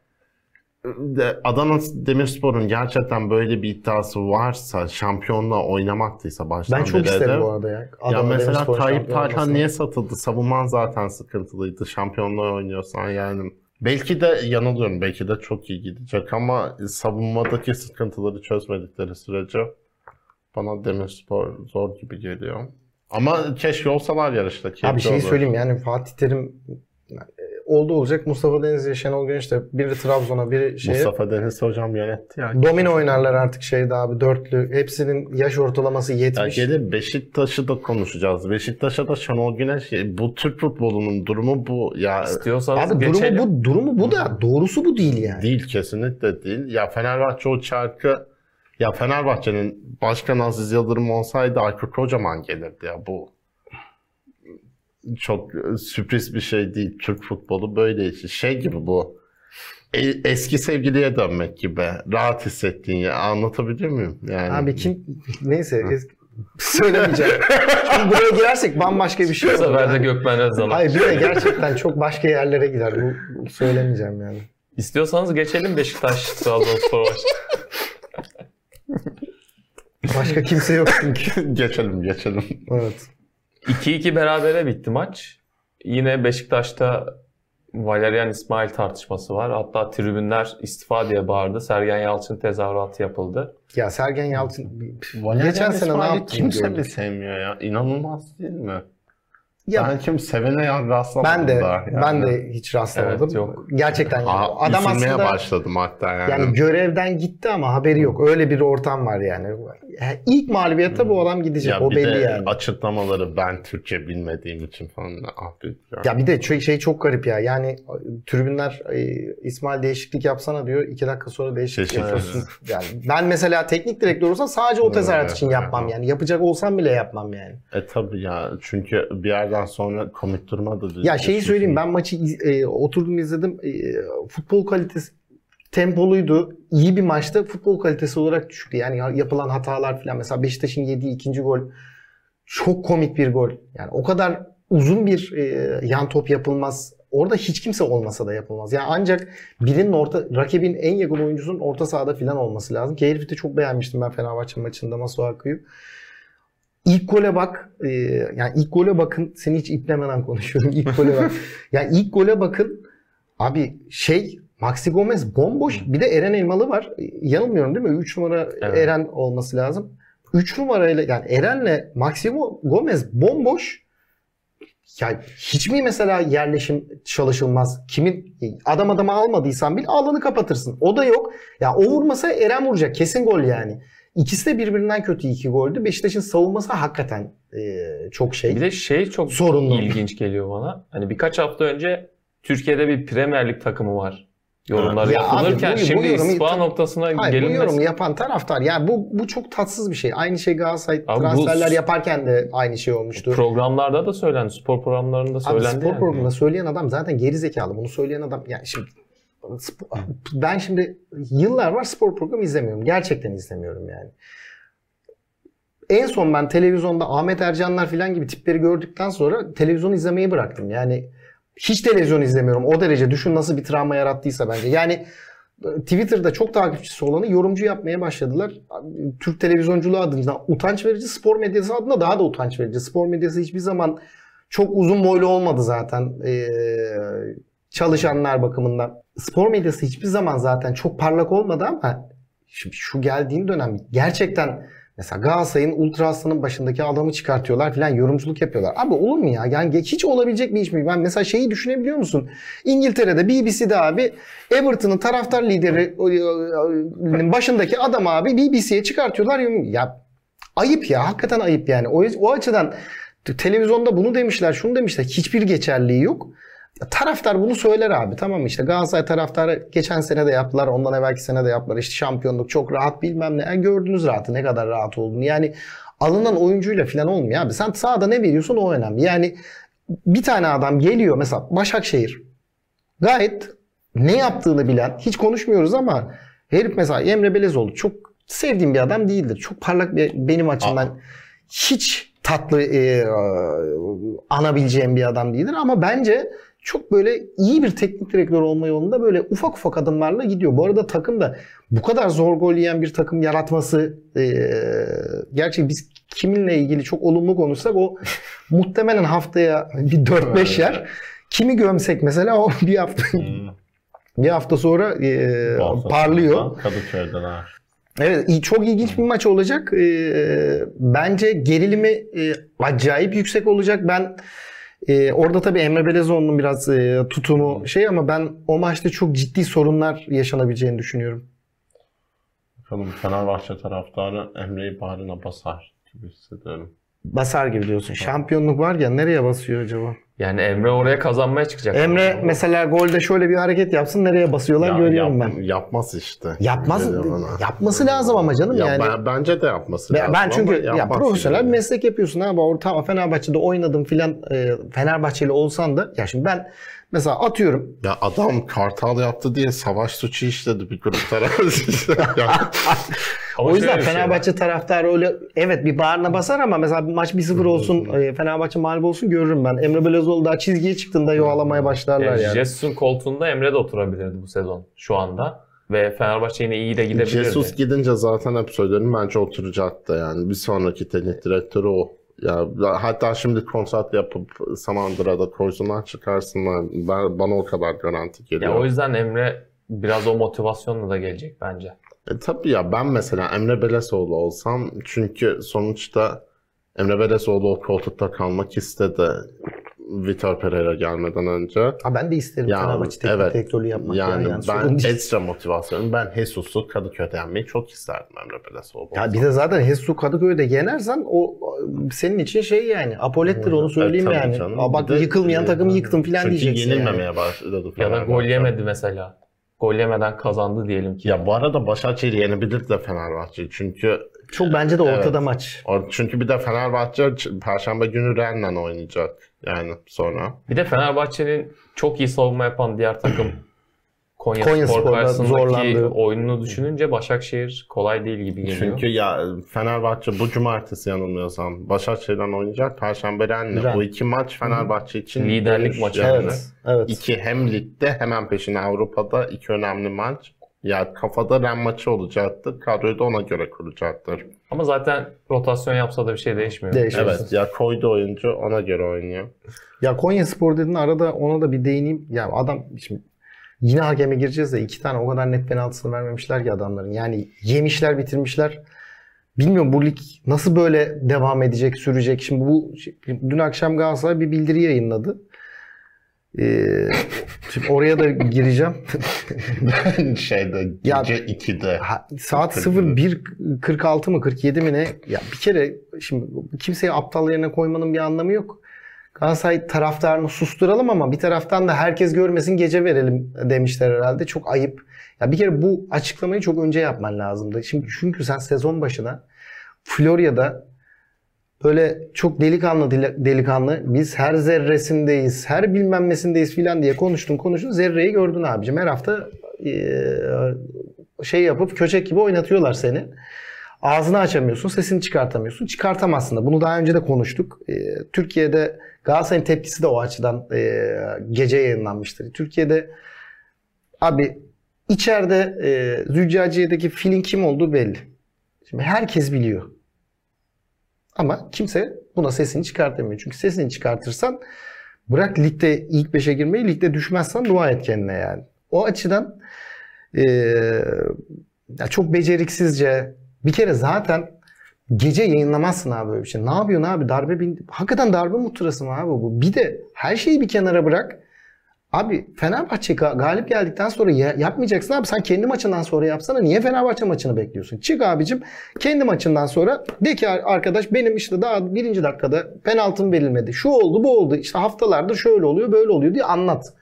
Adana Demirspor'un gerçekten böyle bir iddiası varsa şampiyonla oynamaktıysa baştan Ben çok isterim bu arada ya. Ya Adana mesela Demirspor Tayyip olmasını. niye satıldı? Savunman zaten sıkıntılıydı. Şampiyonla oynuyorsan yani. Belki de yanılıyorum. Belki de çok iyi gidecek ama savunmadaki sıkıntıları çözmedikleri sürece bana Demirspor zor gibi geliyor. Ama keşke olsalar yarışta. Abi olur. söyleyeyim yani Fatih Terim oldu olacak Mustafa Denizli, Şenol Güneş de biri Trabzon'a biri şeye Mustafa Deniz hocam yönetti ya. domino oynarlar artık şeyde abi dörtlü. Hepsinin yaş ortalaması Ya 70. gelir Beşiktaş'ı da konuşacağız. Beşiktaş'a da Şenol Güneş bu Türk futbolunun durumu bu. Ya İstiyorsanız Abi geçelim. durumu bu durumu bu da doğrusu bu değil yani. Değil kesinlikle değil. Ya Fenerbahçe o çarkı ya Fenerbahçe'nin başkan Aziz Yıldırım olsaydı Aykut Kocaman gelirdi ya bu çok e, sürpriz bir şey değil. Türk futbolu böyle işi. Şey gibi bu. E- eski sevgiliye dönmek gibi. Rahat hissettiğin ya. Anlatabiliyor muyum? Yani Abi kim neyse es- söylemeyeceğim. Buraya girersek bambaşka bir şey Bu olur. sefer de. Gökmen Özdemir. Hayır bir de gerçekten çok başka yerlere gider. Bu, bu söylemeyeceğim yani. İstiyorsanız geçelim Beşiktaş Trabzonspor maçı. Başka kimse yok çünkü. geçelim geçelim. Evet. 2-2 berabere bitti maç. Yine Beşiktaş'ta Valerian İsmail tartışması var. Hatta tribünler istifa diye bağırdı. Sergen Yalçın tezahüratı yapıldı. Ya Sergen Yalçın geçen Valerian sene ne yaptı? Kimse gördük. mi sevmiyor ya? İnanılmaz değil mi? Ya ben kim sevene ya rastlamadım ben de da. Yani. ben de hiç rastlamadım. Evet, yok. Gerçekten yani. Aa, adam aslında başladım hatta yani. yani görevden gitti ama haberi yok. Öyle bir ortam var yani. Yani İlk mağlubiyette bu adam gidecek. ya o bir belli de yani. açıklamaları ben Türkçe bilmediğim için falan abi. Ya. Ya bir de şey, şey çok garip ya. Yani tribünler e, İsmail değişiklik yapsana diyor. iki dakika sonra değişiklik Teşekkür yapıyorsun. Yani ben mesela teknik direktör olsam sadece o tezahürat Evet, için yapmam yani. Yapacak olsam bile yapmam yani. E tabii ya çünkü bir yerden sonra komik durma da Ya şeyi söyleyeyim ben maçı e, oturdum izledim. E, futbol kalitesi tempoluydu. İyi bir maçta futbol kalitesi olarak düşüktü. Yani ya- yapılan hatalar falan. Mesela Beşiktaş'ın yediği ikinci gol çok komik bir gol. Yani o kadar uzun bir e, yan top yapılmaz. Orada hiç kimse olmasa da yapılmaz. Yani ancak birinin orta rakibin en yakın oyuncusunun orta sahada falan olması lazım. Ki herifi de çok beğenmiştim ben Fenerbahçe maçında Masuaku'yu. İlk gole bak. e, yani ilk gole bakın. Seni hiç iplemeden konuşuyorum. İlk gole bak. yani ilk gole bakın. Abi şey Maxi Gomez bomboş. Bir de Eren Elmalı var. Yanılmıyorum değil mi? 3 numara Evet. Eren olması lazım. 3 numarayla yani Eren'le Maxi Gomez bomboş. Ya hiç mi mesela yerleşim çalışılmaz? Kimin adam adama almadıysan bil alanı kapatırsın. O da yok. Ya o vurmasa Eren vuracak. Kesin gol yani. İkisi de birbirinden kötü iki goldü. Beşiktaş'ın savunması hakikaten e, çok şey. Bir de şey çok Sorunlu. ilginç geliyor bana. Hani birkaç hafta önce Türkiye'de bir Premier Lig takımı var. Yorumlar Ya abi, yapılırken bu- bu şimdi yorumu- istifa noktasına Hayır bu gelinmesi. yorumu yapan taraftar. Yani bu bu çok tatsız bir şey. Aynı şey Galatasaray Abi bu- transferler yaparken de aynı şey olmuştu. Programlarda da söylendi. Spor programlarında Abi söylendi. spor yani. programında söyleyen adam zaten geri zekalı. Bunu söyleyen adam yani şimdi ben şimdi yıllar var spor programı izlemiyorum. Gerçekten izlemiyorum yani. En son ben televizyonda Ahmet Ercanlar falan gibi tipleri gördükten sonra televizyon izlemeyi bıraktım. Yani hiç televizyon izlemiyorum. O derece düşün nasıl bir travma yarattıysa bence. Yani e, Twitter'da çok takipçisi olanı yorumcu yapmaya başladılar. Türk televizyonculuğu adına utanç verici, spor medyası adına daha da utanç verici. Spor medyası hiçbir zaman çok uzun boylu olmadı zaten ee, çalışanlar bakımından. Spor medyası hiçbir zaman zaten çok parlak olmadı ama şimdi şu geldiğin dönem gerçekten mesela Galatasaray'ın Ultra Aslan'ın başındaki adamı çıkartıyorlar falan yorumculuk yapıyorlar. Abi olur mu ya? Yani hiç olabilecek bir iş mi? Ben mesela şeyi düşünebiliyor musun? İngiltere'de BBC'de abi Everton'ın taraftar lideri başındaki adam abi BBC'ye çıkartıyorlar. Ya ayıp ya. Hakikaten ayıp yani. O, o açıdan televizyonda bunu demişler, şunu demişler. Hiçbir geçerliği yok. Taraftar bunu söyler abi. Tamam işte Galatasaray taraftarı geçen sene de yaptılar. Ondan evvelki sene de yaptılar. İşte şampiyonluk çok rahat bilmem ne. Yani gördünüz rahatı ne kadar rahat olduğunu. Yani alınan oyuncuyla falan olmuyor abi. Sen sahada ne veriyorsun o önemli. Yani bir tane adam geliyor mesela Başakşehir. Gayet ne yaptığını bilen hiç konuşmuyoruz ama herif mesela Emre Belezoğlu çok sevdiğim bir adam değildir. Çok parlak bir benim açımdan hiç tatlı e, anabileceğim bir adam değildir ama bence çok böyle iyi bir teknik direktör olma yolunda böyle ufak ufak adımlarla gidiyor. Bu arada takım da bu kadar zor gol yiyen bir takım yaratması e, gerçi biz kiminle ilgili çok olumlu konuşsak o muhtemelen haftaya bir 4-5 yer. Kimi gömsek mesela o bir hafta bir hafta sonra e, parlıyor. Kadıköy'den ha. Evet çok ilginç bir maç olacak. Ee, bence gerilimi e, acayip yüksek olacak. Ben e, orada tabii Emre Belezoğlu'nun biraz e, tutumu şey ama ben o maçta çok ciddi sorunlar yaşanabileceğini düşünüyorum. Bakalım Fenerbahçe taraftarı Emre'yi bağrına basar gibi hissediyorum. Basar gibi diyorsun. Şampiyonluk var ya nereye basıyor acaba? Yani Emre oraya kazanmaya çıkacak. Emre mesela golde şöyle bir hareket yapsın nereye basıyorlar Ya görüyorum yap- ben. Yapmaz işte. Yapmaz yapması lazım ama canım Ya yani. ben- bence de yapması Ben, lazım. ben çünkü ama ya profesyonel bir yani. meslek yapıyorsun abi. Orta Fenerbahçe'de oynadım filan e, Fenerbahçeli olsan da ya şimdi ben mesela atıyorum Ya adam kartal yaptı diye savaş suçu işledi bir grup Ama o yüzden şey Fenerbahçe var. taraftarı öyle evet bir bağrına basar ama mesela bir maç 1-0 olsun e, Fenerbahçe mağlup olsun görürüm ben. Emre Belözoğlu daha çizgiye çıktığında yuvalamaya başlarlar yani. Jesus'un koltuğunda Emre de oturabilirdi bu sezon şu anda. Ve Fenerbahçe yine iyi de gidebilirdi. Jesus gidince zaten hep söylerim bence oturacaktı yani. Bir sonraki teknik direktörü o. Ya hatta şimdi kontrat yapıp Samandıra'da koysunlar çıkarsınlar. Ben, bana o kadar garanti geliyor. Ya o yüzden Emre biraz o motivasyonla da gelecek bence. E, tabii ya ben mesela Emre Belezoğlu olsam çünkü sonuçta Emre Belezoğlu o koltukta kalmak istedi. Vitor Pereira gelmeden önce. Ha ben de isterim Ya, Fenerbahçe teknik evet. direktörlüğü yapmak. ya, Yani, yani sorun ben ekstra motivasyonum. Ben Jesus'u Kadıköy'de yenmeyi çok isterdim Emre Belezoğlu. Ya bir de zaten Jesus Kadıköy'de yenersen o senin için şey yani apolettir onu söyleyeyim Evet, yani. canım. Aa, bak de- yıkılmayan takımı yıktım falan Çünkü diyeceksin yenilmemeye yani. başladı Ya da gol yemedi mesela. Gol yemeden kazandı diyelim ki. Ya bu arada Başakşehir yenebilir de Fenerbahçe. Çünkü Çok bence de ortada Evet. maç. çünkü bir de Fenerbahçe Perşembe günü Rennes'le oynayacak. Yani sonra. Bir de Fenerbahçe'nin çok iyi savunma yapan diğer takım Konya, Konya Spor karşısındaki zorlandı. oyununu düşününce Başakşehir kolay değil gibi geliyor. Çünkü ya Fenerbahçe bu cumartesi yanılmıyorsam Başakşehir'den oynayacak. Perşembe Rennes. Rennes. Bu iki maç Fenerbahçe için Liderlik maçı. yani. Evet. Evet. İki hem ligde hemen peşine Avrupa'da iki önemli maç. Ya kafada Rennes maçı olacaktır. Kadroyu da ona göre kuracaktır. Ama zaten rotasyon yapsa da bir şey değişmiyor. Değişmez. Evet ya koydu oyuncu ona göre oynuyor. Ya Konya Spor dedin arada ona da bir değineyim. Ya adam şimdi yine hakeme gireceğiz de iki tane o kadar net penaltısını vermemişler ki adamların. Yani yemişler bitirmişler. Bilmiyorum bu lig nasıl böyle devam edecek, sürecek. Şimdi bu dün akşam Galatasaray bir bildiri yayınladı. Ee, şimdi oraya da gireceğim. Şeyde Ya- gece 2'de. Ha, saat 41. 01.46 mı 47 mi ne? Ya bir kere şimdi kimseyi aptal yerine koymanın bir anlamı yok. Galatasaray taraftarını susturalım ama bir taraftan da herkes görmesin gece verelim demişler herhalde. Çok ayıp. Ya bir kere bu açıklamayı çok önce yapman lazımdı. Şimdi çünkü sen sezon başına Florya'da böyle çok delikanlı deli- delikanlı biz her zerresindeyiz, her bilmem nesindeyiz filan diye konuştun konuştun zerreyi gördün abicim. Her hafta eee, şey yapıp köçek gibi oynatıyorlar seni. Ağzını açamıyorsun, sesini çıkartamıyorsun. Çıkartamazsın da. Bunu daha önce de konuştuk. Ee, Türkiye'de Galatasaray'ın tepkisi de o açıdan e, gece yayınlanmıştır. Türkiye'de abi içeride e, Züccaciye'deki filin kim olduğu belli. Şimdi herkes biliyor. Ama kimse buna sesini çıkartamıyor. Çünkü sesini çıkartırsan bırak ligde ilk beşe girmeyi ligde düşmezsen dua et kendine yani. O açıdan e, ya çok beceriksizce bir kere zaten gece yayınlamazsın abi böyle bir şey. Ne yapıyorsun abi? Darbe bin... Hakikaten darbe muhtırası mı abi bu? Bir de her şeyi bir kenara bırak. Abi Fenerbahçe ga- galip geldikten sonra ya- yapmayacaksın abi. Sen kendi maçından sonra yapsana. Niye Fenerbahçe maçını bekliyorsun? Çık abicim kendi maçından sonra de ki "Ar- arkadaş benim işte daha birinci dakikada penaltım verilmedi. Şu oldu bu oldu. İşte haftalardır şöyle oluyor böyle oluyor diye anlat.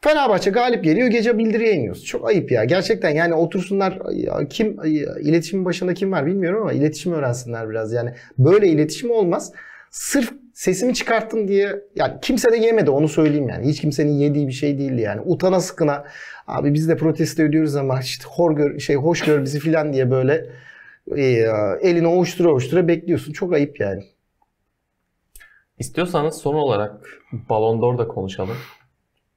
Fenerbahçe galip geliyor gece bildiri yayınlıyoruz. Çok ayıp ya. Gerçekten yani otursunlar ya kim iletişimin başında kim var bilmiyorum ama iletişim öğrensinler biraz. Yani böyle iletişim olmaz. Sırf sesimi çıkarttım diye yani kimse de yemedi onu söyleyeyim yani. Hiç kimsenin yediği bir şey değildi yani. Utana sıkına abi biz de protesto ediyoruz ama işte hor gör, şey hoş gör bizi filan diye böyle e, elini ovuştura ovuştura bekliyorsun. Çok ayıp yani. İstiyorsanız son olarak Ballon d'Or da konuşalım.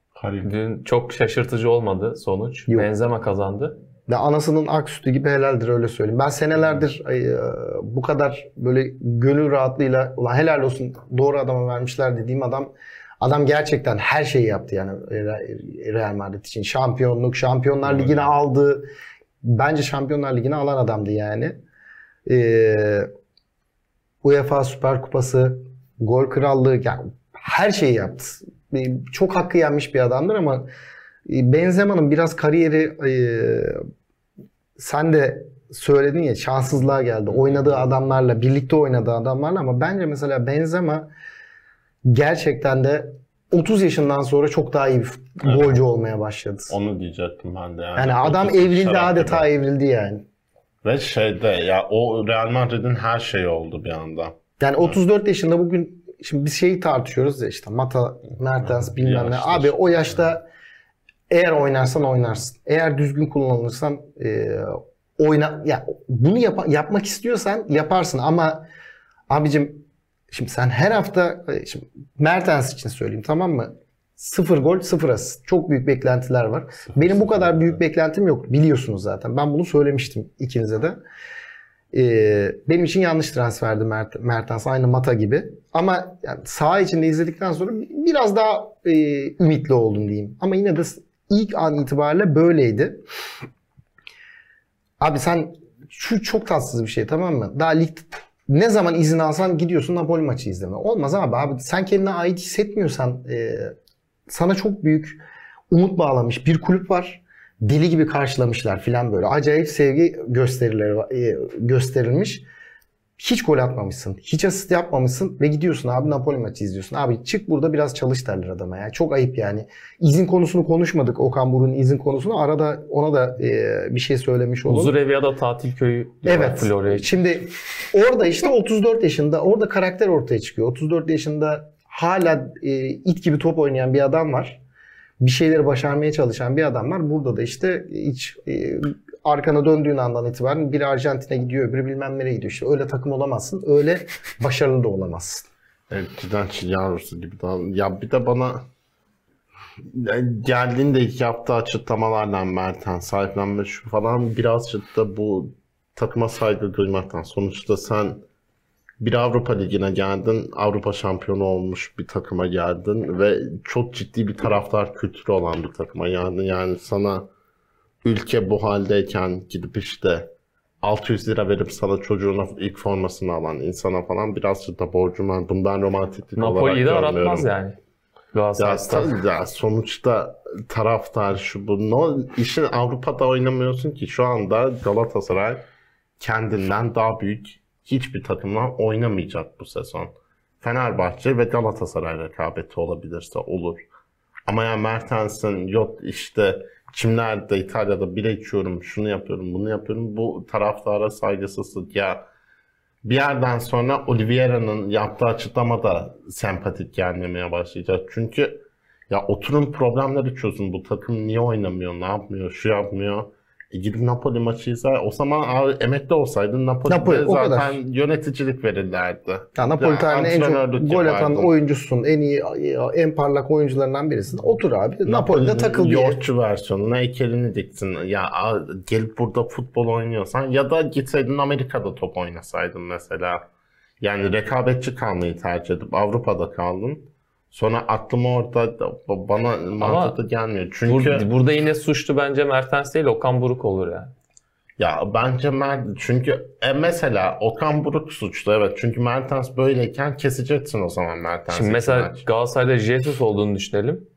Harika. Dün çok şaşırtıcı olmadı sonuç. Yok. Benzema kazandı. Ya anasının ak sütü gibi helaldir öyle söyleyeyim. Ben senelerdir e, bu kadar böyle gönül rahatlığıyla ulan helal olsun doğru adama vermişler dediğim adam adam gerçekten her şeyi yaptı yani Re- Real Madrid için. Şampiyonluk, Şampiyonlar Ligi'ni aldı. Bence Şampiyonlar Ligi'ni alan adamdı yani. E, UEFA Süper Kupası, gol krallığı yani her şeyi yaptı. E, Çok hakkı yenmiş bir adamdır ama Benzema'nın biraz kariyeri e, sen de söyledin ya şanssızlığa geldi. Oynadığı adamlarla, birlikte oynadığı adamlarla ama bence mesela Benzema gerçekten de 30 yaşından sonra çok daha iyi bir Evet. golcü olmaya başladı. Onu diyecektim ben de yani. Yani adam evrildi adeta gibi. evrildi yani. Ve şeyde ya o Real Madrid'in her şeyi oldu bir anda. Yani 34 yaşında bugün şimdi bir şeyi tartışıyoruz ya işte Mata, Mertens Evet, bilmem ne. Abi o yaşta eğer oynarsan oynarsın. Eğer düzgün kullanılırsan e, oyna ya bunu yap- yapmak istiyorsan yaparsın ama abicim şimdi sen her hafta e, şimdi Mertens için söyleyeyim tamam mı? Sıfır gol, sıfır asist. Çok büyük beklentiler var. Benim bu kadar büyük beklentim yok. Biliyorsunuz zaten. Ben bunu söylemiştim ikinize de. Ee, benim için yanlış transferdi Mert, Mertens. Aynı Mata gibi. Ama yani saha içinde izledikten sonra biraz daha e, ümitli oldum diyeyim. Ama yine de ilk an itibariyle böyleydi. Abi sen şu çok tatsız bir şey tamam mı? Daha lig ne zaman izin alsan gidiyorsun Napoli maçı izleme. Olmaz abi. abi sen kendine ait hissetmiyorsan e, sana çok büyük umut bağlamış bir kulüp var. Deli gibi karşılamışlar filan böyle. Acayip sevgi gösterileri e, gösterilmiş. Hiç gol atmamışsın. Hiç asist yapmamışsın ve gidiyorsun abi Napoli maçı izliyorsun. Abi çık burada biraz çalış derler adama ya. Çok ayıp yani. İzin konusunu konuşmadık. Okan Buruk'un izin konusunu. Arada ona da e, bir şey söylemiş olalım. Huzur evi ya da tatil köyü Evet. Florya. Şimdi orada işte 34 yaşında orada karakter ortaya çıkıyor. 34 yaşında hala e, it gibi top oynayan bir adam var. Bir şeyleri başarmaya çalışan bir adam var. Burada da işte hiç e, arkana döndüğün andan itibaren biri Arjantin'e gidiyor, öbürü bilmem nereye gidiyor. İşte öyle takım olamazsın. Öyle başarılı da olamazsın. Evet, cidden çil gibi daha. Ya bir de bana geldiğinde yaptığı açıklamalarla Mertens sahiplenme şu falan birazcık da bu takıma saygı duymaktan. Sonuçta sen bir Avrupa Ligi'ne geldin, Avrupa şampiyonu olmuş bir takıma geldin ve çok ciddi bir taraftar kültürü olan bir takıma geldin. Yani sana ülke bu haldeyken gidip işte 600 lira verip sana çocuğuna ilk formasını alan insana falan birazcık da borcum var. Bundan romantiklik Napoli'yi de olarak aratmaz yani. Ya, ya sonuçta taraftar şu bu. No, işin Avrupa'da oynamıyorsun ki şu anda Galatasaray kendinden daha büyük hiçbir takımla oynamayacak bu sezon. Fenerbahçe ve Galatasaray rekabeti olabilirse olur. Ama ya Mertens'in yok işte kimlerde İtalya'da bire içiyorum, şunu yapıyorum, bunu yapıyorum. Bu taraftara saygısızlık ya. Bir yerden sonra Oliveira'nın yaptığı açıklama da sempatik gelmemeye başlayacak. Çünkü ya oturun problemleri çözün. Bu takım niye oynamıyor, ne yapmıyor, şu yapmıyor. E gidip Napoli maçı izler. O zaman abi emekli olsaydın Napoli'de Napoli, zaten kadar. yöneticilik verirlerdi. Ya Napoli Ya, tarihinin en çok gol atan oyuncusun. En iyi, en parlak oyuncularından birisin. Otur abi. Napoli'de takıl bir yere. Yoğurtçu versiyonuna heykelini diktin. Ya gelip burada futbol oynuyorsan ya da gitseydin Amerika'da top oynasaydın mesela. Yani rekabetçi kalmayı tercih edip Avrupa'da kaldın. Sonra aklıma orada da- bana mantıklı gelmiyor. Çünkü Bur- burada yine suçlu bence Mertens değil Okan Buruk olur yani. ya bence Mert çünkü e mesela Okan Buruk suçlu evet. Çünkü Mertens böyleyken keseceksin o zaman Mertens'i. Şimdi mesela Galatasaray'da Jesus olduğunu düşünelim.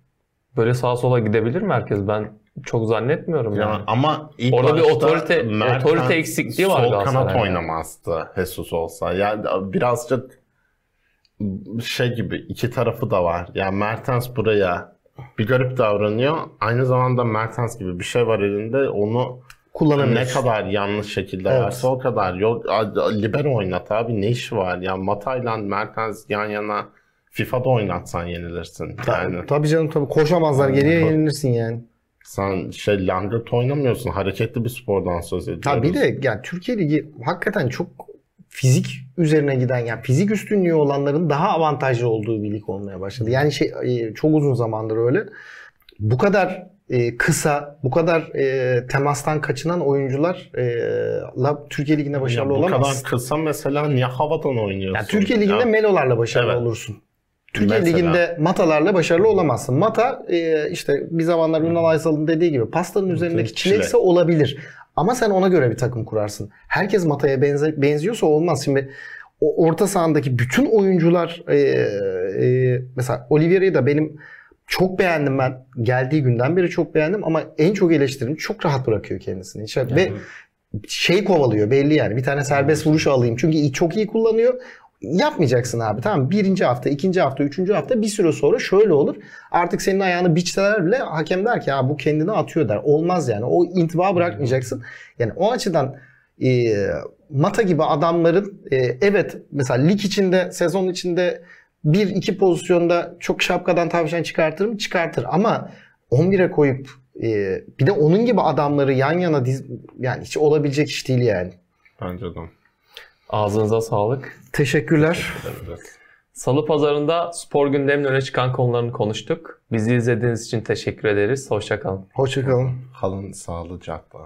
Böyle sağa sola gidebilir mi herkes? Ben çok zannetmiyorum Ya yani. ama ilk Orada bir otorite- Mertens otorite eksikliği var Sol Galatasaray'da. kanat oynamazdı Jesus olsa. Yani birazcık şey gibi iki tarafı da var. Yani Mertens buraya bir garip davranıyor. Aynı zamanda Mertens gibi bir şey var elinde. Onu ne Kullanamıyorsun. kadar yanlış şekilde Evet. verse o kadar. Yok, libero oynat abi ne işi var? Ya Mata'yla Mertens yan yana FIFA'da oynatsan yenilirsin. Yani Tabii canım tabii. Koşamazlar. Geriye yenilirsin yani. sen şey langırt oynamıyorsun. Hareketli bir spordan söz ediyoruz. Ha bir de yani Türkiye Ligi hakikaten çok fizik üzerine giden yani fizik üstünlüğü olanların daha avantajlı olduğu bir lig olmaya başladı. Yani şey e, çok uzun zamandır öyle. Bu kadar e, kısa, bu kadar e, temastan kaçınan oyuncularla Türkiye Ligi'nde başarılı Ya bu kadar olamazsın. kısa mesela niye havadan oynuyorsun? Yani Türkiye Ligi'nde Ya Melo'larla başarılı Evet. olursun. Türkiye Mesela. Ligi'nde Mata'larla başarılı olamazsın. Mata e, işte bir zamanlar Ünal Aysal'ın dediği gibi pastanın üzerindeki Çilek. çilekse olabilir. Ama sen ona göre bir takım kurarsın. Herkes Mata'ya benze, benziyorsa olmaz. Şimdi o orta sahandaki bütün oyuncular e, e, mesela Oliveira'yı da benim çok beğendim ben. Geldiği günden beri çok beğendim ama en çok eleştirim çok rahat bırakıyor kendisini. İşte ve şey kovalıyor belli yani. Bir tane serbest vuruş alayım. Çünkü çok iyi kullanıyor. Yapmayacaksın abi tamam? Birinci hafta, ikinci hafta, üçüncü hafta bir süre sonra şöyle olur. Artık senin ayağını biçseler bile hakem der ki ha bu kendini atıyor der. Olmaz yani. O intiba bırakmayacaksın. Yani o açıdan e, Mata gibi adamların e, evet mesela lig içinde sezon içinde bir iki pozisyonda çok şapkadan tavşan çıkartır mı? Çıkartır ama 11'e koyup e, bir de onun gibi adamları yan yana diz yani hiç olabilecek iş değil yani. Bence de. Ağzınıza sağlık. Teşekkürler. Evet. Salı pazarında spor gündeminin öne çıkan konularını konuştuk. Bizi izlediğiniz için teşekkür ederiz. Hoşçakalın. Hoşçakalın. Kalın sağlıcakla.